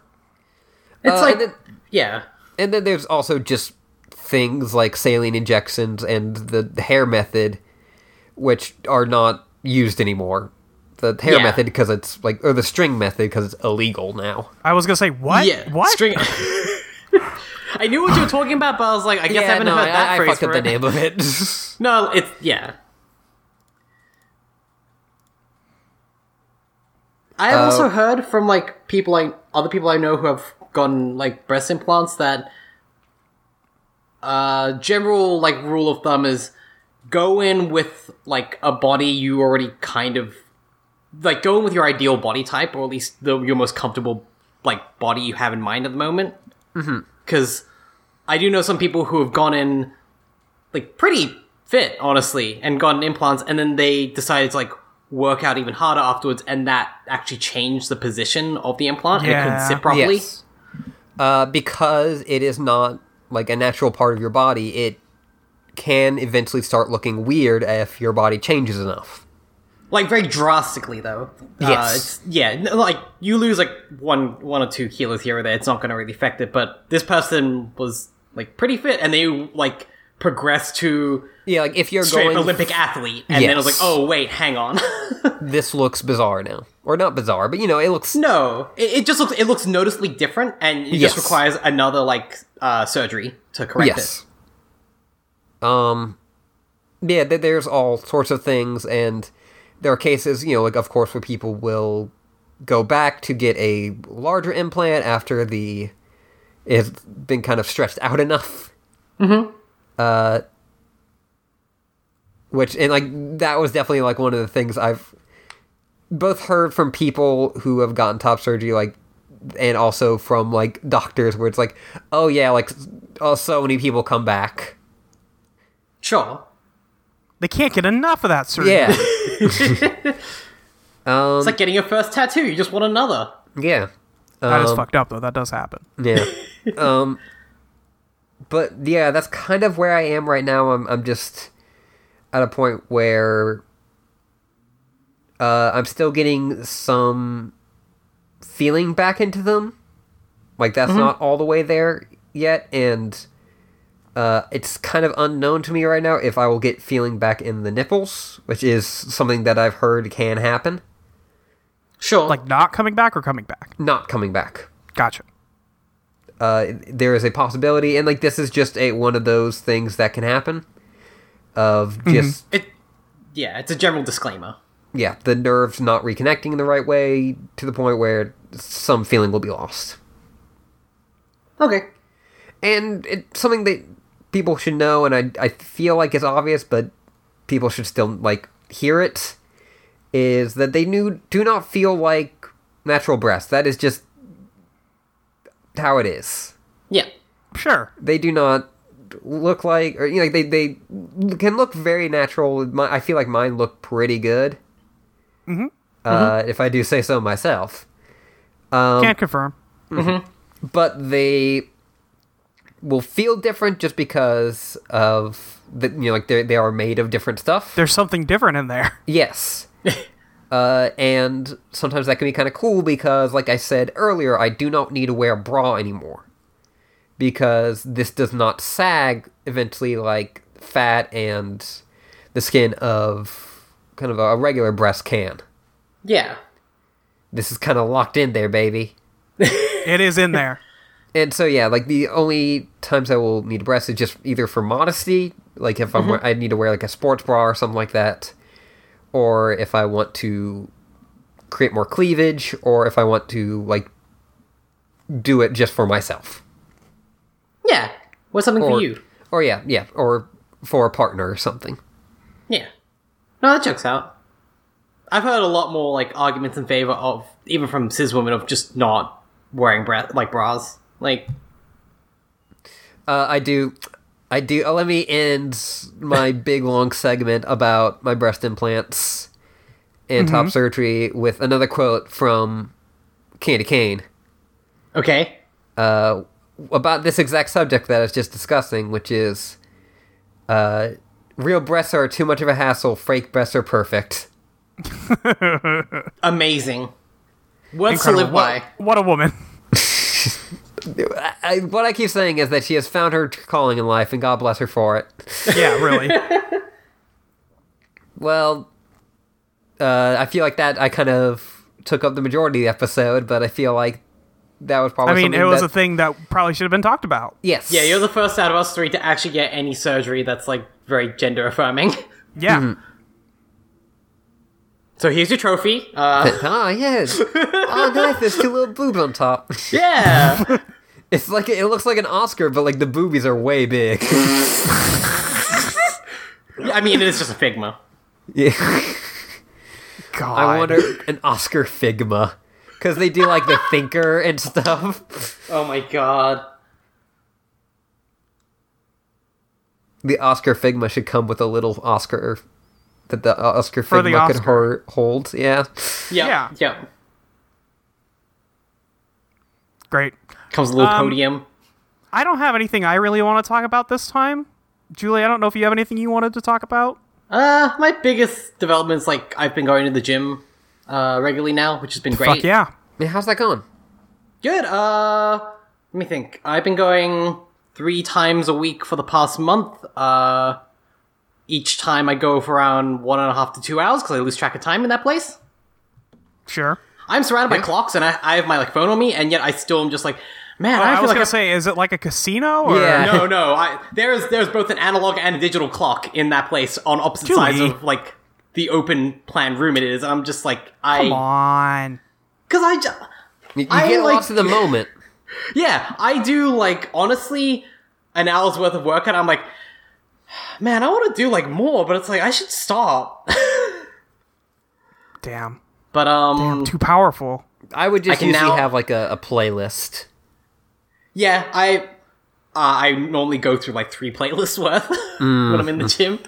It's Uh, like and then- yeah. And then there's also just things like saline injections and the, the hair method, which are not used anymore. The hair Yeah. method because it's like, or the string method because it's illegal now. I was gonna say what? Yeah. What? String. I knew what you were talking about, but I was like, I guess I haven't no, heard that I, I phrase fucked up for the it. name of it. No, it's yeah. I have Uh, also heard from like people like other people I know who have gotten like breast implants that uh general like rule of thumb is go in with like a body you already kind of like go in with your ideal body type or at least the your most comfortable like body you have in mind at the moment. Because I do know some people who have gone in like pretty fit, honestly, and gotten implants, and then they decided to like work out even harder afterwards, and that actually changed the position of the implant and it couldn't sit properly. yes. Uh, because it is not like a natural part of your body, it can eventually start looking weird if your body changes enough. Like very drastically, though. Uh, Yes. it's, yeah, like you lose like one, one or two kilos here or there. It's not going to really affect it. But this person was like pretty fit, and they like progressed to Yeah, like if you're straight going Olympic athlete, and then I was like, oh wait, hang on. this looks bizarre now, or not bizarre, but you know, it looks No, it, it just looks it looks noticeably different, and it Yes. just requires another like uh, surgery to correct yes. Um, yeah, th- there's all sorts of things, and there are cases, you know, like of course, where people will go back to get a larger implant after the it's been kind of stretched out enough. Uh, which and like that was definitely like one of the things I've both heard from people who have gotten top surgery, like, and also from like doctors, where it's like, oh yeah, like, oh, so many people come back. Sure. They can't get enough of that surgery. Yeah. um. It's like getting your first tattoo. You just want another. Yeah. That is Um, fucked up though. That does happen. Yeah. um but yeah, that's kind of where I am right now. I'm I'm just at a point where uh I'm still getting some feeling back into them. Like that's not all the way there yet and uh, it's kind of unknown to me right now if I will get feeling back in the nipples, which is something that I've heard can happen. Sure. Like not coming back or coming back. Not coming back. Gotcha. uh, there is a possibility, and like this is just a one of those things that can happen. Of mm-hmm. just it. Yeah, it's a general disclaimer. yeah, the nerves not reconnecting in the right way to the point where some feeling will be lost, Okay. and it's something that people should know, and I I feel like it's obvious, but people should still like hear it. Is that they do do not feel like natural breasts? That is just how it is. Yeah. Sure. they do not look like or you know they they can look very natural. My, i feel like mine look pretty good. Mm-hmm. uh if i do say so myself. Um Can't confirm. but they will feel different just because of the you know like they they are made of different stuff. There's something different in there. yes. Uh and sometimes that can be kind of cool because like i said earlier i do not need to wear a bra anymore because this does not sag eventually like fat and the skin of kind of a regular breast can. Yeah. This is kind of locked in there, baby. It is in there. And so yeah, like the only times I will need a breast is just either for modesty, like if I'm mm-hmm. I need to wear like a sports bra or something like that, or if I want to create more cleavage, or if I want to like do it just for myself. Yeah. What's something Or, for you? or yeah, yeah, or for a partner or something. Yeah. No, that checks out. I've heard a lot more like arguments in favor of even from cis women of just not wearing bra- like bras. Like Uh, I do. I do. Oh, let me end my big long segment about my breast implants and top surgery with another quote from Candy Cane okay. uh, about this exact subject that I was just discussing, which is uh, real breasts are too much of a hassle. Fake breasts are perfect. Amazing. Words to live by. What, what a woman. I, I, what I keep saying is that she has found her calling in life, and God bless her for it. Yeah, really. Well, uh, I feel like that I kind of took up the majority of the episode, but I feel like that was probably. I mean, it was that, a thing that probably should have been talked about. Yes. Yeah, you're the first out of us three to actually get any surgery that's like very gender affirming. Yeah. Mm-hmm. So here's your trophy. Uh, oh yes. oh nice. There's two little boobs on top. yeah. It's like it looks like an Oscar, but like the boobies are way big. I mean, it is just a Figma. yeah. God. I wonder an Oscar Figma because they do like the thinker and stuff. Oh my god. The Oscar Figma should come with a little Oscar that the Oscar For the Figma could Oscar. ho- hold. Yeah. Yeah. Yeah. Yeah. Great. Comes with a little Um, podium. I don't have anything I really want to talk about this time. Julie, I don't know if you have anything you wanted to talk about. Uh, my biggest developments, like I've been going to the gym uh, regularly now, which has been great. Fuck yeah. Yeah, how's that going? Good. Uh, let me think. I've been going three times a week for the past month. Uh, each time I go for around one and a half to two hours because I lose track of time in that place. Sure. I'm surrounded by clocks and I, I have my like phone on me, and yet I still am just like, man, Oh, I I was like gonna I- say, is it like a casino? Or? Yeah. no, no. I, there's there's both an analog and a digital clock in that place on opposite Julie. sides of like the open plan room it is. And I'm just like, I Come on. because I just You, you I get like- lost in the moment. Yeah, I do like honestly an hour's worth of work, and I'm like, man, I want to do like more, but it's like I should stop. Damn. but um, Damn, too powerful. I would just I can usually now- have like a, a playlist. yeah, I uh, I normally go through like three playlists worth when I'm in the gym.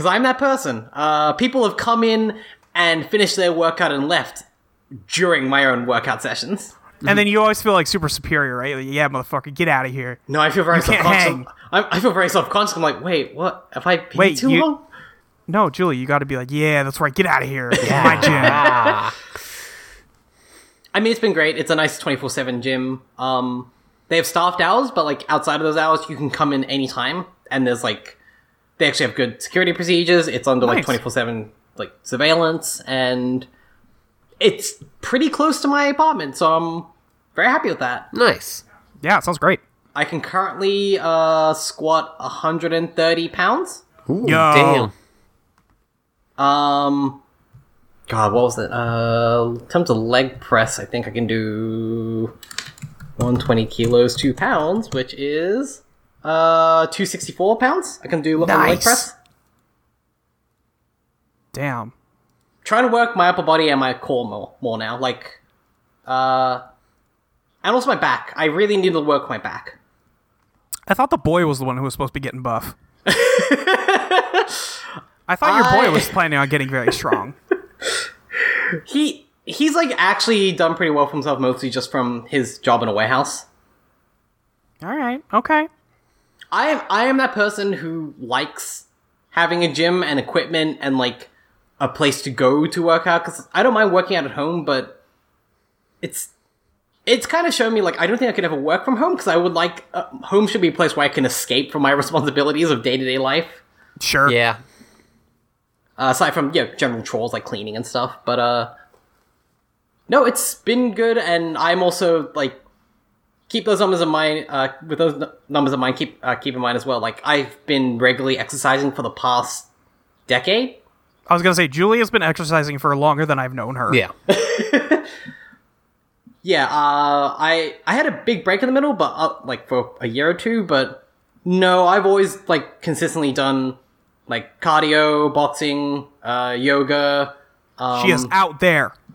Because I'm that person. Uh, people have come in and finished their workout and left during my own workout sessions. And then you always feel like super superior, right? Like, yeah, motherfucker, get out of here. No, I feel very can't self-conscious. hang. I, I feel very self-conscious. I'm like, wait, what? Have I been Wait, too you- long? No, Julie, you got to be like, yeah, that's right, get out of here. Yeah. My gym. Ah, I mean, it's been great. It's a nice 24-7 gym. Um, they have staffed hours, but like outside of those hours, you can come in anytime. And there's like, they actually have good security procedures. It's under like 24-7 like surveillance, and it's pretty close to my apartment, so I'm very happy with that. nice. Yeah, it sounds great. I can currently uh, squat 130 pounds. Ooh, Yo. damn. Um, God, what was it? Uh, in terms of leg press, I think I can do 120 kilos, two pounds, which is uh 264 pounds. I can do on leg Nice. press. Damn. Trying to work my upper body and my core more, more now. Like, uh, and also my back. I really need to work my back. I thought the boy was the one who was supposed to be getting buff. I thought your boy was planning on getting very strong. He he's like actually done pretty well for himself, mostly just from his job in a warehouse. All right. Okay. I am I am that person who likes having a gym and equipment and like a place to go to work out because I don't mind working out at home, but it's it's kind of shown me like I don't think I could ever work from home because I would like uh, home should be a place where I can escape from my responsibilities of day to day life Sure. Yeah. uh, aside from you know general chores like cleaning and stuff. But uh, no, it's been good, and I'm also like keep those numbers in mind. Uh, with those n- numbers in mind, keep uh, keep in mind as well. Like I've been regularly exercising for the past decade. I was gonna say Julia's been exercising for longer than I've known her. Yeah. Yeah, uh, I I had a big break in the middle, but uh, like for a year or two. But no, I've always like consistently done like cardio, boxing, uh, yoga. Um, She is out there.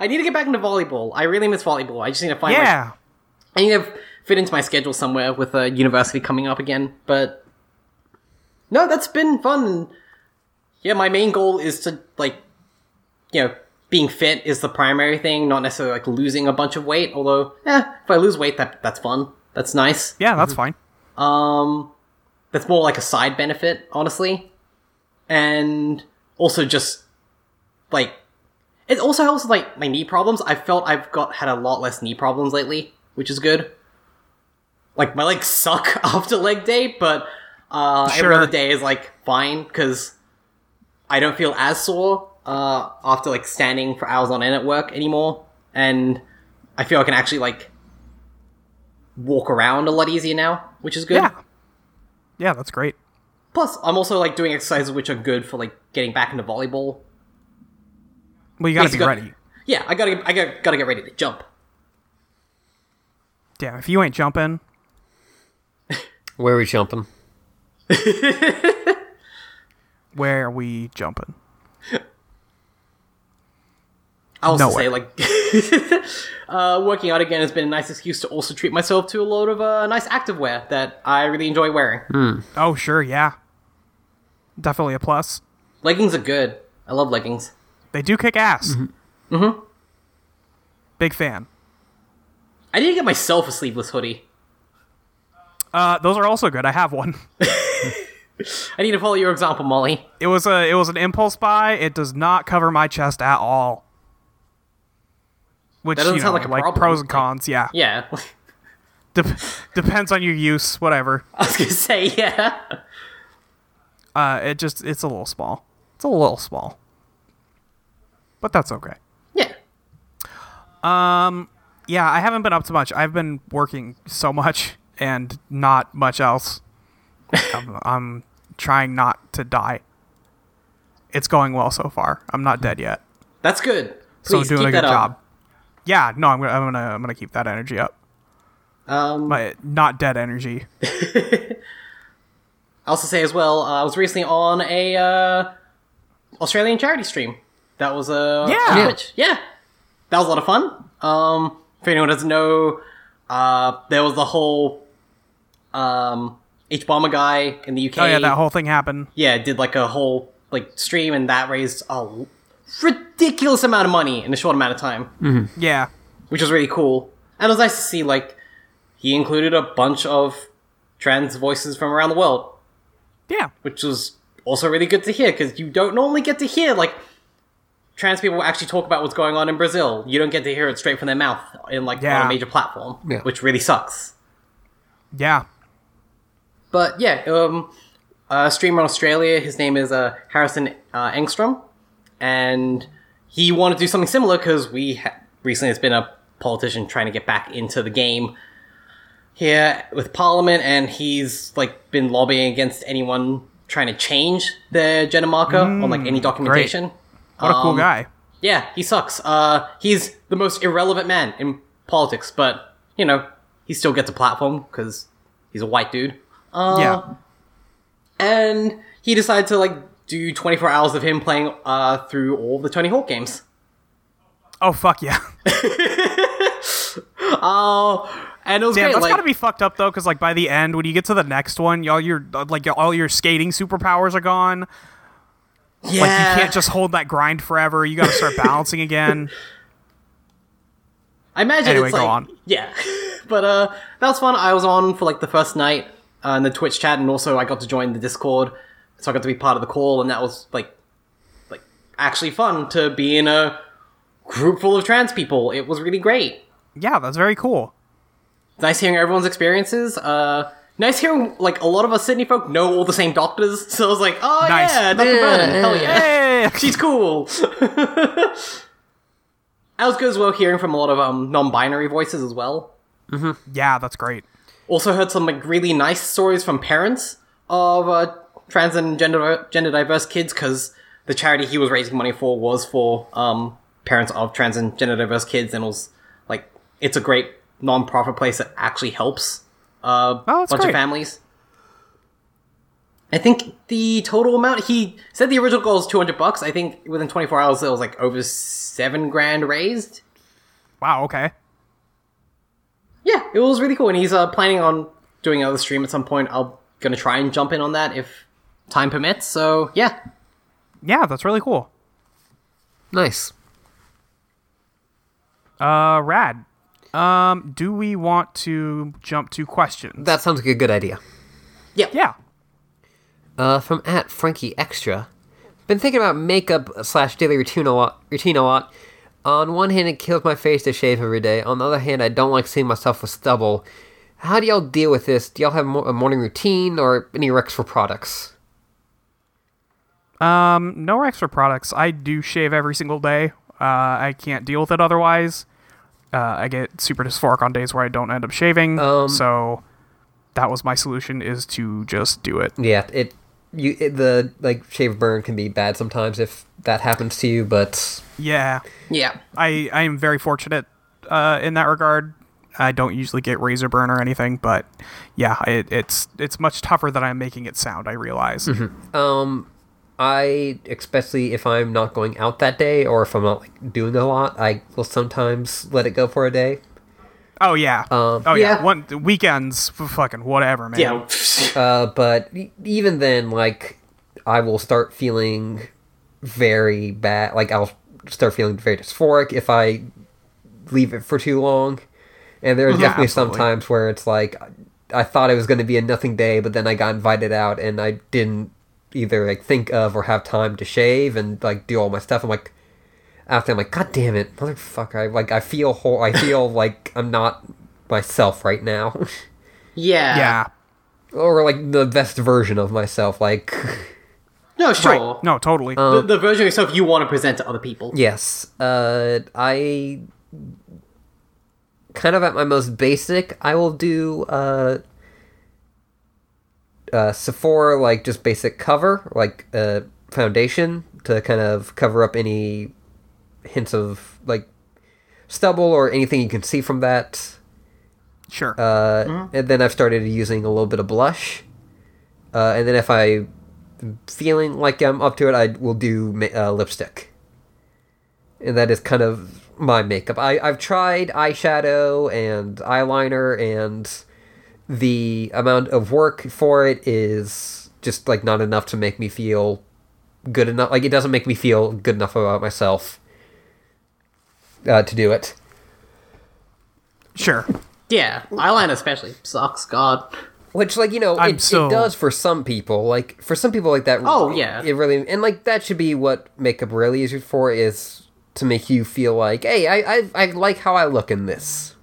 I need to get back into volleyball. I really miss volleyball. I just need to find. Yeah. I need to fit into my schedule somewhere with a university coming up again. But no, that's been fun. Yeah, my main goal is to like, you know, being fit is the primary thing, not necessarily like losing a bunch of weight. Although, eh, if I lose weight, that that's fun. That's nice. Yeah, that's fine. Um, that's more like a side benefit, honestly, and also just like it also helps with like my knee problems. I felt I've got had a lot less knee problems lately, which is good. Like my legs suck after leg day, but uh, every other day is like fine because I don't feel as sore uh, after like standing for hours on end at work anymore, and I feel I can actually like walk around a lot easier now, which is good. Yeah. Yeah, that's great. Plus, I'm also like doing exercises which are good for like getting back into volleyball. Well, you gotta be Basically- ready. Yeah, I gotta, I gotta, gotta get ready to jump. Damn, if you ain't jumping, Where are we jumping? where are we jumping? I also Nowhere. say like, uh, working out again has been a nice excuse to also treat myself to a load of uh, nice activewear that I really enjoy wearing. Oh, sure, yeah. Definitely a plus. Leggings are good. I love leggings. They do kick ass. Mm-hmm. Big fan. I need to get myself a sleeveless hoodie. Uh, those are also good. I have one. I need to follow your example, Molly. It was a it was an impulse buy. It does not cover my chest at all. Which That doesn't you sound know, like a like problem. pros and cons. Yeah, Yeah, Dep- depends on your use. Whatever. I was gonna say yeah. Uh, it just it's a little small. It's a little small, but that's okay. Yeah, Um. Yeah, I haven't been up to much. I've been working so much and not much else. I'm, I'm trying not to die. It's going well so far. I'm not dead yet, that's good. so Please doing keep a good that up. job. Yeah, no, I'm gonna, I'm gonna I'm gonna keep that energy up. Um, but not dead energy. I'll also say as well, uh, I was recently on a uh, Australian charity stream. That was uh, Yeah. on Yeah. Twitch. Yeah, that was a lot of fun. Um, for anyone doesn't know, uh, there was the whole um, Hbomberguy in the UK. Oh yeah, that whole thing happened. yeah, did like a whole like stream, and that raised a ridiculous amount of money in a short amount of time, Yeah. which was really cool. And it was nice to see like he included a bunch of trans voices from around the world Yeah. which was also really good to hear because you don't normally get to hear like trans people actually talk about what's going on in Brazil. You don't get to hear it straight from their mouth in like on a major platform, Yeah. which really sucks. Yeah. But yeah, um, a streamer in Australia, his name is uh, Harrison uh, Engstrom, and he wanted to do something similar because we ha- recently has been a politician trying to get back into the game here with Parliament, and he's like been lobbying against anyone trying to change their gender marker on like any documentation. What a cool Um, guy. Yeah, he sucks. Uh, he's the most irrelevant man in politics, but you know he still gets a platform because he's a white dude. Uh, yeah. and he decided to like do 24 hours of him playing uh, through all the Tony Hawk games. Oh fuck yeah. Oh, and it was Damn, great. that's like, gotta be fucked up though, because like by the end, when you get to the next one, all your like all your skating superpowers are gone. Yeah, Like you can't just hold that grind forever. You got to start balancing again. I imagine Anyway, it's go like on. yeah, but uh, that was fun. I was on for like the first night uh, in the Twitch chat, and also I got to join the Discord, so I got to be part of the call, and that was like like actually fun to be in a group full of trans people. It was really great. Yeah, that's very cool. nice hearing everyone's experiences. Uh, nice hearing like a lot of us Sydney folk know all the same doctors. So I was like, oh Nice. yeah, Dr. Yeah, Vernon, hell yeah, Hey! she's cool. That was good as well hearing from a lot of um, non-binary voices as well. Mm-hmm. Yeah, that's great. Also heard some like really nice stories from parents of uh, trans and gender gender diverse kids because the charity he was raising money for was for um, parents of trans and gender diverse kids, and it was like it's a great non-profit place that actually helps uh, Oh, that's bunch great. of families. I think the total amount he said the original goal was two hundred bucks. I think within twenty four hours it was like over seven grand raised. Wow. Okay. Yeah, it was really cool, and he's uh, planning on doing another stream at some point. I'm gonna try and jump in on that if time permits. So yeah, Yeah, that's really cool. Nice. Uh, rad. Um, do we want to jump to questions? That sounds like a good idea. yeah. Yeah. Uh, from at Frankie Extra. Been thinking about makeup slash daily routine a lot. Routine a lot. On one hand, it kills my face to shave every day. On the other hand, I don't like seeing myself with stubble. How do y'all deal with this? Do y'all have a morning routine or any recs for products? Um, no extra products. I do shave every single day. Uh, I can't deal with it otherwise. Uh, I get super dysphoric on days where I don't end up shaving. Um, so that was my solution: is to just do it. Yeah, it you it, the like shave burn can be bad sometimes if that happens to you, but Yeah, yeah, I I am very fortunate uh, in that regard. I don't usually get razor burn or anything, but yeah, it, it's it's much tougher than I'm making it sound. I realize. um I especially if I'm not going out that day or if I'm not like doing a lot, I will sometimes let it go for a day. Oh yeah. Um, oh yeah. yeah. One weekends, fucking whatever, man. yeah. Uh, but e- even then, like, I will start feeling very bad. Like, I'll start feeling very dysphoric if I leave it for too long. And there are definitely some times where it's like, I thought it was going to be a nothing day, but then I got invited out and I didn't either, like, think of or have time to shave and, like, do all my stuff. I'm like, after I'm like, God damn it, motherfucker! I like, I feel whole. I feel like I'm not myself right now. yeah, Yeah. or like the best version of myself like No, sure. Right. No, totally. The, the version of yourself you want to present to other people. yes uh i kind of at my most basic i will do uh uh sephora like just basic cover like uh foundation to kind of cover up any hints of like stubble or anything you can see from that Sure. Uh, And then I've started using a little bit of blush. Uh, and then if I am feeling like I'm up to it, I will do ma- uh, lipstick. And that is kind of my makeup. I, I've tried eyeshadow and eyeliner, and the amount of work for it is just like not enough to make me feel good enough. Like it doesn't make me feel good enough about myself uh, to do it. sure. Yeah, eyeliner especially sucks. God. Which, like, you know, it, so- it does for some people. Like, for some people, like that. Oh, yeah. It really, and like that should be what makeup really is for is to make you feel like, hey, I, I, I like how I look in this.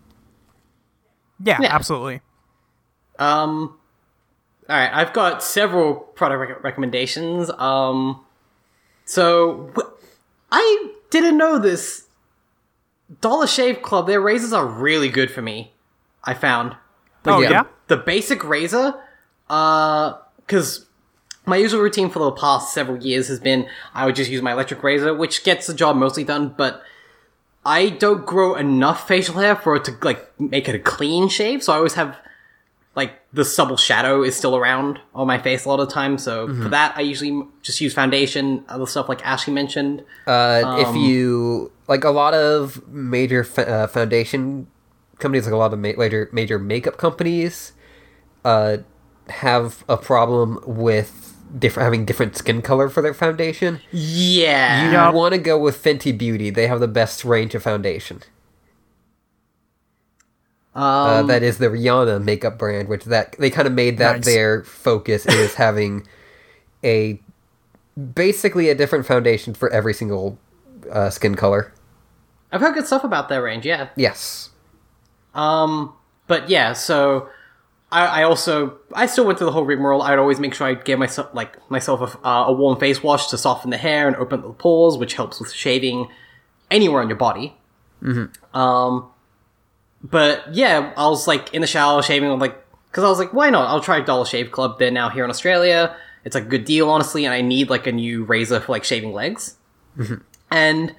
Yeah, Yeah. absolutely. Um, all right, I've got several product rec- recommendations. Um, so wh- I didn't know this. Dollar Shave Club, their razors are really good for me. I found. Oh yeah. yeah. The basic razor, uh, because my usual routine for the past several years has been I would just use my electric razor, which gets the job mostly done, but I don't grow enough facial hair for it to like make it a clean shave, so I always have like the subtle shadow is still around on my face a lot of the time. So for that, I usually just use foundation, other stuff like Ashley mentioned. Uh, if you like a lot of major fa- uh, foundation companies, like a lot of ma- major major makeup companies, uh, have a problem with different having different skin color for their foundation. Yeah, You Yup. want to go with Fenty Beauty. They have the best range of foundation. Uh, um, that is the Rihanna makeup brand, which that they kind of made that Nice. their focus is having a basically a different foundation for every single uh, skin color. I've heard good stuff about their range. Yeah, Yes. Um, but yeah, so I, I also I still went through the whole rigmarole. I'd always make sure I give myself like myself a, uh, a warm face wash to soften the hair and open the pores, which helps with shaving anywhere on your body. Mm-hmm. Um, but yeah, I was like in the shower shaving, I'm like because I was like, why not? I'll try Dollar Shave Club. They're now here in Australia. It's a good deal, honestly, and I need like a new razor for like shaving legs. And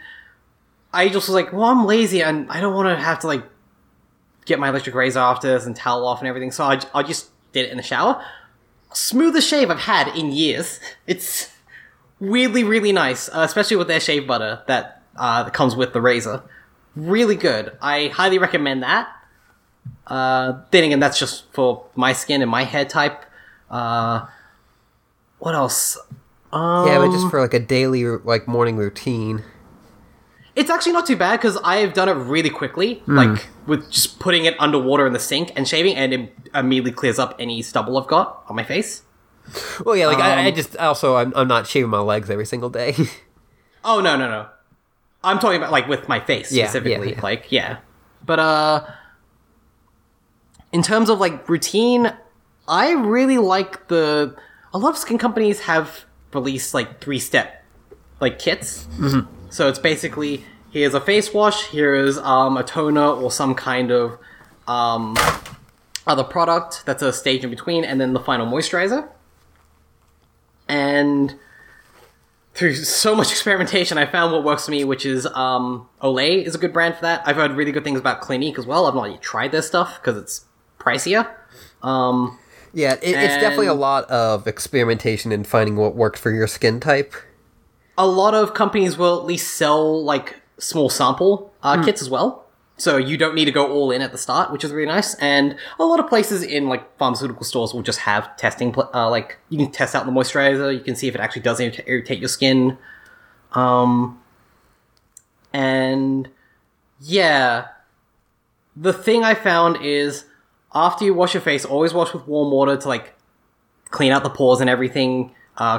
I just was like, well, I'm lazy and I don't want to have to like get my electric razor after this and towel off and everything. So I, I just did it in the shower. Smoothest shave I've had in years. It's weirdly really nice, uh, especially with their shave butter that uh, that comes with the razor. Really good. I highly recommend that. Uh, then again, that's just for my skin and my hair type. Uh, what else? Um, Yeah, but just for like a daily like morning routine. It's actually not too bad because I have done it really quickly, like with just putting it underwater in the sink and shaving, and it immediately clears up any stubble I've got on my face. Well, yeah, like I, I Um, just also I'm, I'm not shaving my legs every single day. Oh no no no, I'm talking about like with my face Yeah, yeah, specifically. yeah. Like yeah, but uh, in terms of like routine, I really like the. A lot of skin companies have released like three step like kits. Mm-hmm. So it's basically here's a face wash, here's um, a toner or some kind of um, other product that's a stage in between, and then the final moisturizer. And through so much experimentation, I found what works for me, which is um, Olay is a good brand for that. I've heard really good things about Clinique as well. I've not yet tried their stuff because it's pricier. Um, yeah, it, it's definitely a lot of experimentation and finding what works for your skin type. a lot of companies will at least sell like small sample uh, kits as well. So you don't need to go all in at the start, which is really nice. And a lot of places in like pharmaceutical stores will just have testing, uh, like you can test out the moisturizer, you can see if it actually does irritate your skin. Um, and yeah, the thing I found is after you wash your face, always wash with warm water to like clean out the pores and everything. Uh,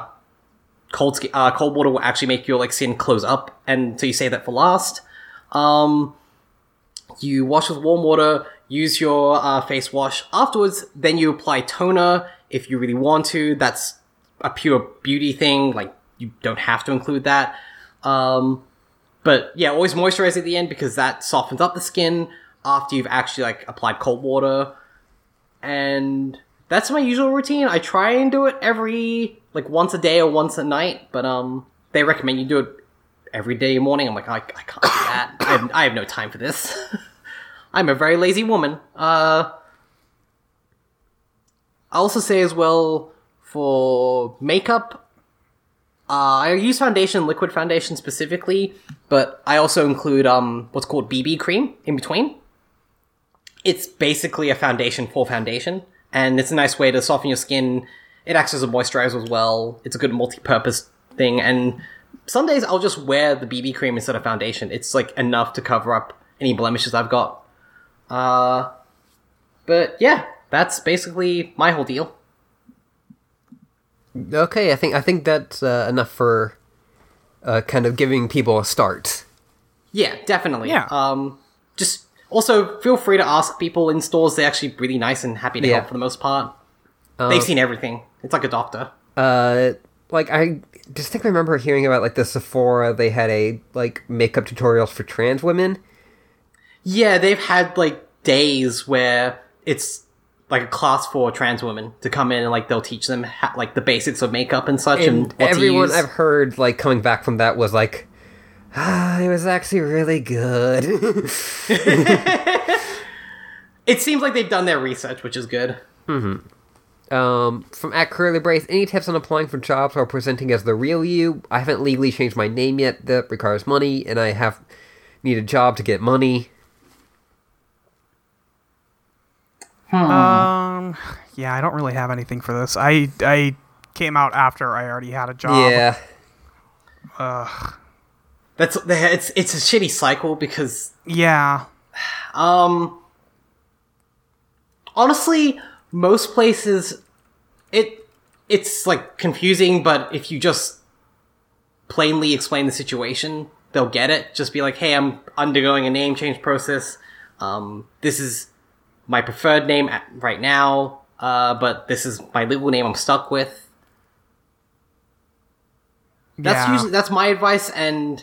cold uh, cold water will actually make your like skin close up, and so you save that for last. Um, you wash with warm water, use your uh, face wash afterwards. Then you apply toner if you really want to. That's a pure beauty thing. Like you don't have to include that. Um, but yeah, always moisturize at the end because that softens up the skin after you've actually like applied cold water. And that's my usual routine. I try and do it every like once a day or once a night, but um, they recommend you do it every day morning. I'm like, I, I can't do that. I have, I have no time for this. I'm a very lazy woman. Uh, I'll also say as well for makeup, uh, I use foundation, liquid foundation specifically, but I also include um what's called BB cream in between. It's basically a foundation for foundation, and it's a nice way to soften your skin. It acts as a moisturizer as well. It's a good multi-purpose thing, and some days I'll just wear the BB cream instead of foundation. It's like enough to cover up any blemishes I've got. Uh, but yeah, that's basically my whole deal. Okay, I think I think that's uh, enough for uh, kind of giving people a start. Yeah, definitely. Yeah. Um, just also feel free to ask people in stores. They're actually really nice and happy to Yeah. help for the most part. They've seen everything. It's like a doctor. Uh, like I distinctly remember hearing about like the Sephora. They had a like makeup tutorials for trans women. Yeah, they've had like days where it's like a class for trans women to come in and like they'll teach them ha- like the basics of makeup and such and, And everyone. I've heard like coming back from that was like, ah, it was actually really good. It seems like they've done their research, which is good. Um, from at Curly Brace, any tips on applying for jobs or presenting as the real you? I haven't legally changed my name yet. That requires money, and I have need a job to get money. Um, yeah, I don't really have anything for this. I I came out after I already had a job. yeah, Ugh. That's it's it's a shitty cycle because Yeah. Um, honestly, most places, it it's like confusing. But if you just plainly explain the situation, they'll get it. Just be like, "Hey, I'm undergoing a name change process. Um, this is my preferred name at, right now, uh, but this is my legal name. I'm stuck with." That's Yeah. usually that's my advice, and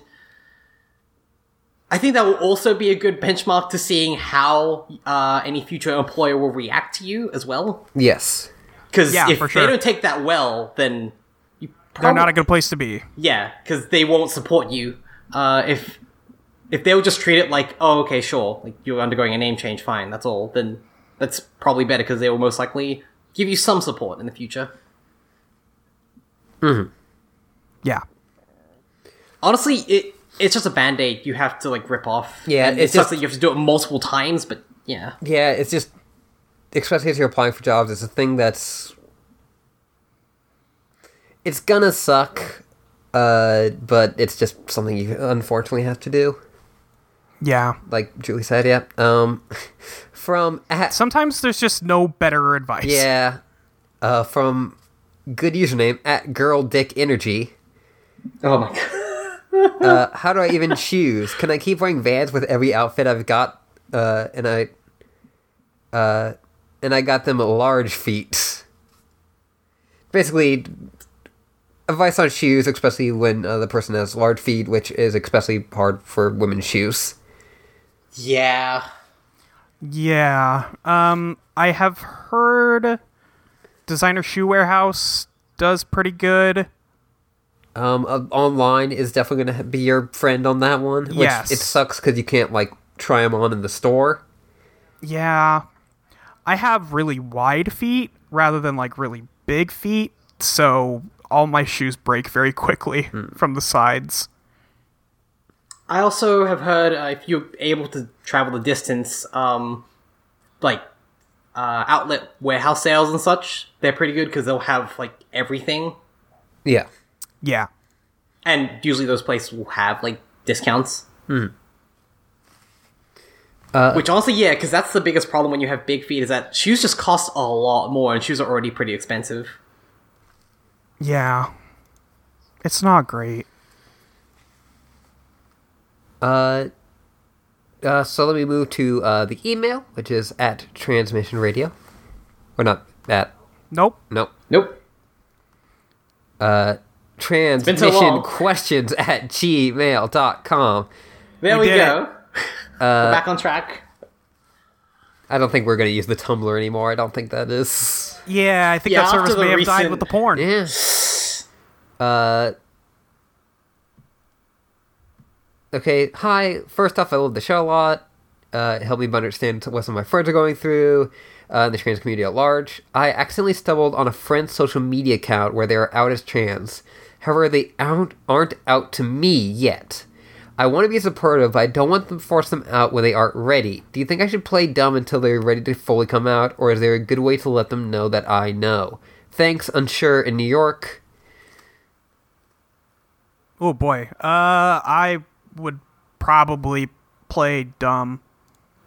I think that will also be a good benchmark to seeing how uh, any future employer will react to you as well. yes, Because Yeah, if for they sure. don't take that well, then you They're not a good place to be. yeah, because they won't support you. Uh, if if they'll just treat it like, oh, okay, sure, like you're undergoing a name change, fine, that's all. Then that's probably better because they will most likely give you some support in the future. Hmm. Yeah. Honestly, it it's just a band aid you have to like rip off. Yeah, and it's it sucks just- that you have to do it multiple times, but yeah. yeah. It's just, especially as you're applying for jobs, it's a thing that's, it's gonna suck, uh, but it's just something you unfortunately have to do. Yeah. Like Julie said, yeah. Um, from at Sometimes there's just no better advice. Yeah. Uh, from good username at girl dick energy. Oh my god. Uh, how do I even choose? Can I keep wearing Vans with every outfit I've got? Uh, and I, uh, and I got them large feet. Basically, advice on shoes, especially when uh, the person has large feet, which is especially hard for women's shoes. Yeah. Yeah. Um, I have heard Designer Shoe Warehouse does pretty good. Um, uh, online is definitely gonna be your friend on that one. Which Yes. it sucks because you can't like try them on in the store. Yeah. I have really wide feet rather than like really big feet, so all my shoes break very quickly from the sides. I also have heard uh, if you're able to travel the distance, um, like uh, outlet warehouse sales and such, they're pretty good because they'll have like everything, Yeah. Yeah. and usually those places will have like discounts. Uh, Which also, yeah, because that's the biggest problem when you have big feet is that shoes just cost a lot more, and shoes are already pretty expensive. Yeah. It's not great. Uh, uh, so let me move to uh, the email, which is at Transmission Radio. Or not at, Nope. nope. Nope. Uh, been so transmission long. questions at gmail.com. There We we, did go. We're back on track. I don't think we're going to use the Tumblr anymore. I don't think that is. Yeah, I think Yeah, that after service the may have died recent- with the porn. Yeah. Uh. Okay, hi. First off, I love the show a lot. Uh, it helped me understand what some of my friends are going through, uh, the trans community at large. I accidentally stumbled on a friend's social media account where they are out as trans. However, they out, aren't out to me yet. I want to be supportive, but I don't want them to force them out when they aren't ready. Do you think I should play dumb until they're ready to fully come out, or is there a good way to let them know that I know? Thanks, unsure in New York. Oh boy. Uh, I would probably play dumb,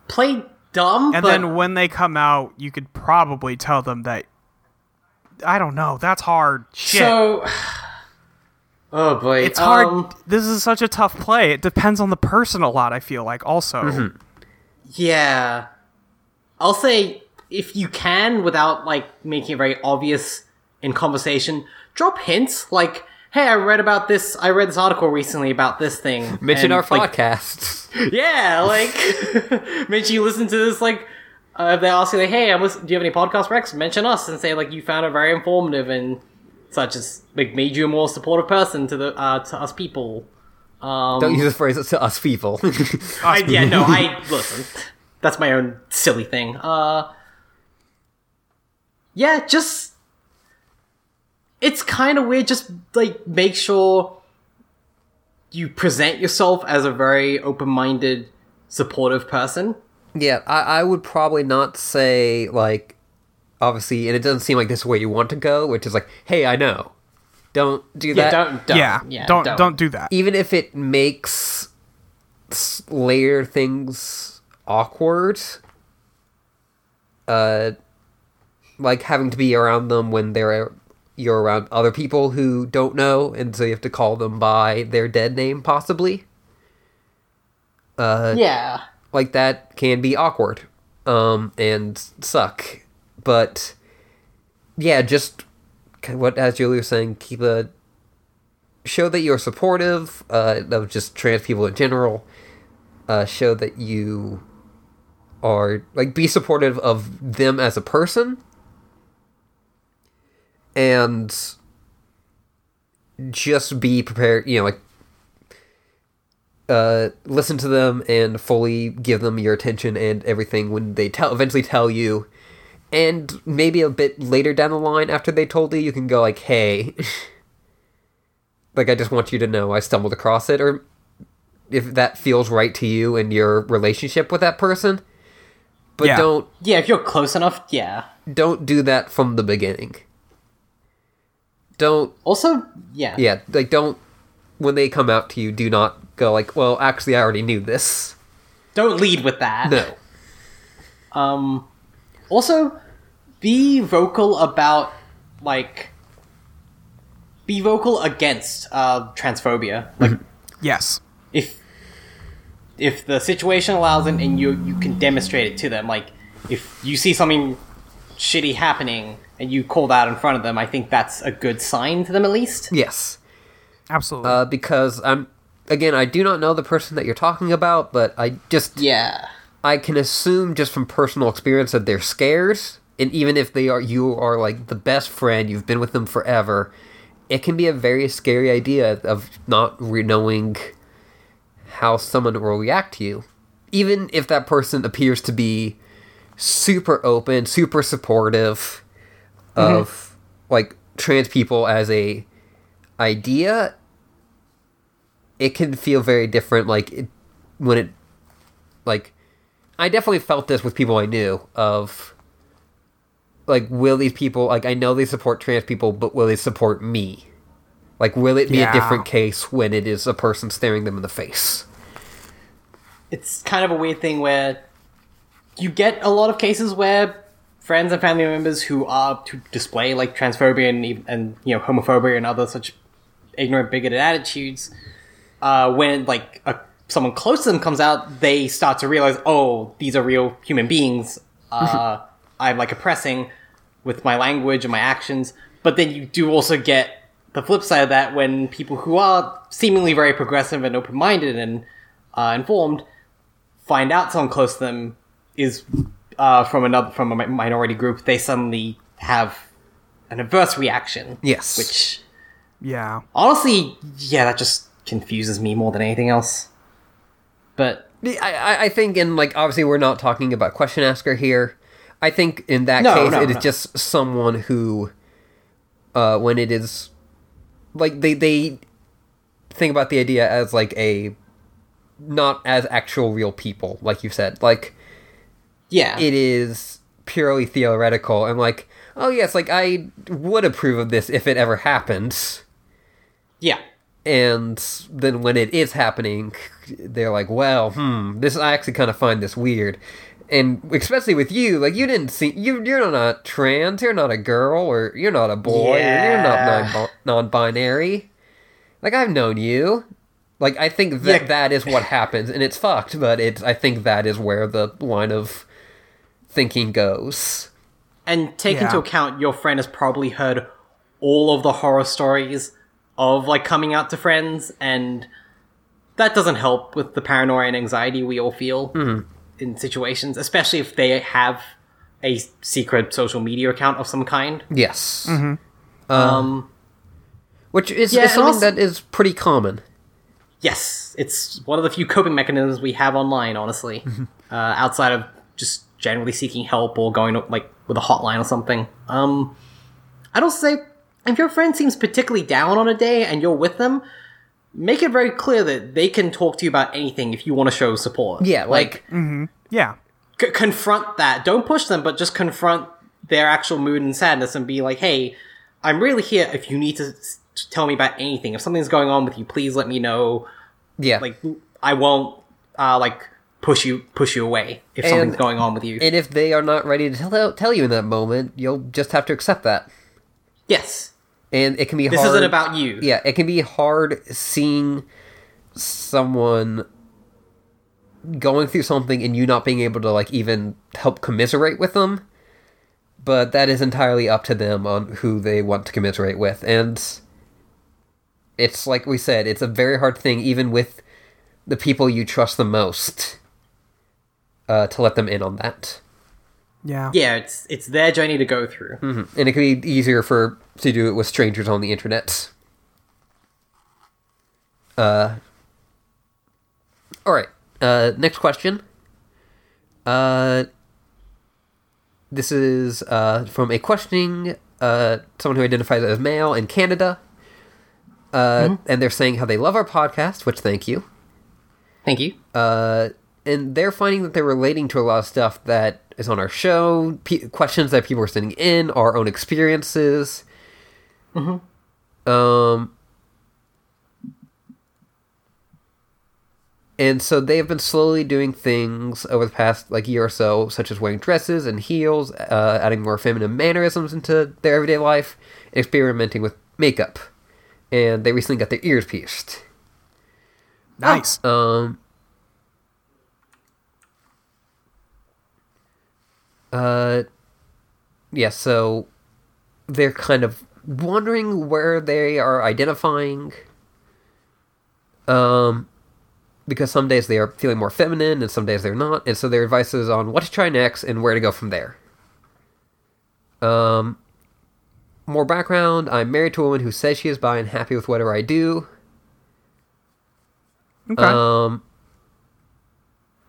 Play dumb, and but then when they come out, you could probably tell them that. I don't know. That's hard. Shit. so. Oh boy, it's hard. Um, this is such a tough play. It depends on the person a lot. I feel like also. Mm-hmm. Yeah. I'll say if you can without like making it very obvious in conversation, drop hints like, "Hey, I read about this. I read this article recently about this thing." Mention our like, podcasts. Yeah, like mention you listen to this. Like, uh, if they ask you, like, "Hey, I'm listen- do you have any podcast recs?" Mention us and say like you found it very informative and such as like made you a more supportive person to the uh, to us people. Um, Don't use the phrase to us people. I, yeah, no, I listen. That's my own silly thing. Uh, yeah, just it's kind of weird. Just like make sure you present yourself as a very open-minded, supportive person. Yeah, I, I would probably not say like obviously, and it doesn't seem like this is where you want to go, which is like, hey, I know. Don't do Yeah, that. don't, don't yeah, yeah, don't, don't do that. Even if it makes layer things awkward, uh, like having to be around them when they're you're around other people who don't know, and so you have to call them by their dead name, possibly. Uh, Yeah, like that can be awkward um and suck but yeah just what as julie was saying keep a show that you're supportive uh of just trans people in general uh show that you are like be supportive of them as a person. And just be prepared you know like uh, listen to them and fully give them your attention and everything when they tell eventually tell you and maybe a bit later down the line after they told you you can go like hey like i just want you to know i stumbled across it or if that feels right to you and your relationship with that person but Yeah. don't yeah. If you're close enough, yeah. don't do that from the beginning don't Also, yeah, yeah like don't when they come out to you do not go like well actually i already knew this Don't lead with that. no Um, also, be vocal about like be vocal against uh, transphobia. Like Yes. if if the situation allows it and you you can demonstrate it to them, like if you see something shitty happening and you call that in front of them, I think that's a good sign to them at least. yes Absolutely. uh, because I'm again I do not know the person that you're talking about, but I just Yeah. I can assume just from personal experience that they're scared, and even if they are you are like the best friend, you've been with them forever, it can be a very scary idea of not re- knowing how someone will react to you, even if that person appears to be super open, super supportive mm-hmm. of like trans people as a idea it can feel very different like it, when it like i definitely felt this with people i knew of like will these people like i know they support trans people but will they support me like will it be Yeah. a different case when it is a person staring them in the face it's kind of a weird thing where you get a lot of cases where friends and family members who are to display like transphobia and, and you know homophobia and other such ignorant bigoted attitudes uh, when like a, someone close to them comes out they start to realize oh these are real human beings uh, i'm like oppressing with my language and my actions but then you do also get the flip side of that when people who are seemingly very progressive and open-minded and uh, informed find out someone close to them is uh, from another from a minority group, they suddenly have an adverse reaction. Yes. Which yeah. honestly, yeah, that just confuses me more than anything else. But I, I- I think in like obviously we're not talking about question asker here. I think in that No, case no, it is no. just someone who, uh, when it is, like they they think about the idea as like a, not as actual real people, like you said, like Yeah. it is purely theoretical and like oh yes, like I would approve of this if it ever happened yeah. and then when it is happening, they're like, "Well, hmm, this I actually kind of find this weird." And especially with you, like you didn't see you you're not trans, you're not a girl, or you're not a boy, or you're not non non-binary. Like I've known you. Like I think that Yeah. that is what happens, and it's fucked. But it's I think that is where the line of thinking goes. And take Yeah. into account your friend has probably heard all of the horror stories of like coming out to friends, and that doesn't help with the paranoia and anxiety we all feel mm-hmm. In situations, especially if they have a secret social media account of some kind. Yes, Um, which is, Yeah, is something also- that is pretty common. yes, it's one of the few coping mechanisms we have online, honestly, uh, outside of just generally seeking help or going to, like with a hotline or something. Um, I'd also say if your friend seems particularly down on a day and you're with them, make it very clear that they can talk to you about anything if you want to show support. Yeah, like mm-hmm Yeah. c- confront that. Don't push them, but just confront their actual mood and sadness and be like, "Hey, I'm really here. If you need to s- to tell me about anything, if something's going on with you, please let me know. yeah, Like, I won't uh, like push you push you away if And- something's going on with you. And if they are not ready to tell, tell you in that moment, you'll just have to accept that. yes, And it can be this hard. isn't about you. Yeah, it can be hard seeing someone going through something and you not being able to like even help commiserate with them. But that is entirely up to them on who they want to commiserate with. And it's like we said, it's a very hard thing even with the people you trust the most uh, to let them in on that. Yeah. Yeah, it's it's their journey to go through. and it can be easier for to do it with strangers on the internet. Uh. All right. Uh, next question. Uh, this is uh from a questioning uh someone who identifies as male in Canada. Uh, and they're saying how they love our podcast, which thank you. Thank you. Uh, and they're finding that they're relating to a lot of stuff that is on our show, pe- questions that people are sending in, our own experiences. Um, and so they have been slowly doing things over the past like year or so, such as wearing dresses and heels, uh, adding more feminine mannerisms into their everyday life, and experimenting with makeup. And they recently got their ears pierced. Nice. Um. Uh. Yeah, so they're kind of wondering where they are identifying. Um, because some days they are feeling more feminine and some days they're not, and so their advice is on what to try next and where to go from there. Um, more background: I'm married to a woman who says she is bi and happy with whatever I do. Okay. Um,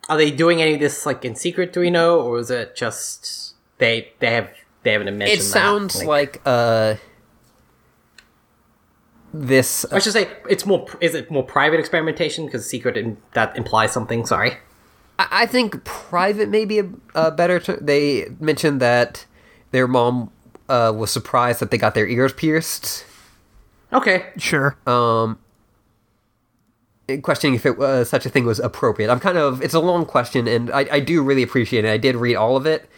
Are they doing any of this like in secret? Do we know, or is it just they they have they haven't mentioned? it sounds like uh this I should say it's more. Is it more private experimentation? Because secret in, that implies something. Sorry. I I think private may be a, a better term. They mentioned that their mom uh, was surprised that they got their ears pierced. Okay. sure. Um, questioning if it was such a thing was appropriate. I'm kind of it's a long question, and I, I do really appreciate it. I did read all of it,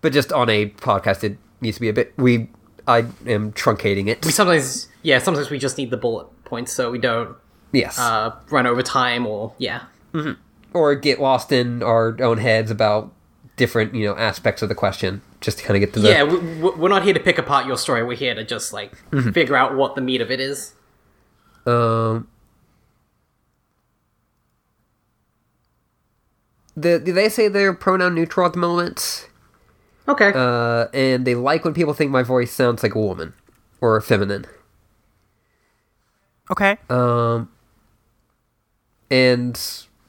but just on a podcast, it needs to be a bit. We I am truncating it. We sometimes yeah. Sometimes we just need the bullet points so we don't yes, uh, run over time or yeah. or get lost in our own heads about different you know aspects of the question, just to kind of get to the Yeah, we, we're not here to pick apart your story. We're here to just like figure out what the meat of it is. Um, the, they say they're pronoun neutral at the moment, Okay. uh, and they like when people think my voice sounds like a woman or a feminine. Okay. Um, and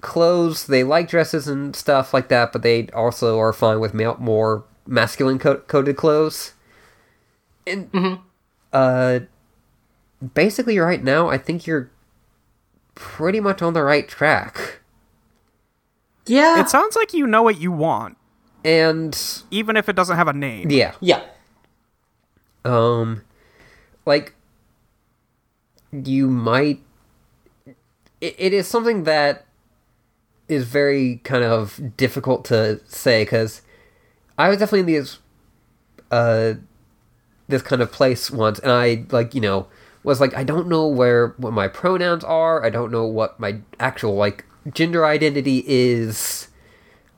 clothes. They like dresses and stuff like that, but they also are fine with ma- more masculine co- coded clothes. And uh, basically, right now, I think you're pretty much on the right track. Yeah. It sounds like you know what you want, And even if it doesn't have a name. yeah, yeah. um, like you might. It, it is something that is very kind of difficult to say because I was definitely in these, uh, this kind of place once, and I like you know was like I don't know where what my pronouns are. I don't know what my actual like gender identity is.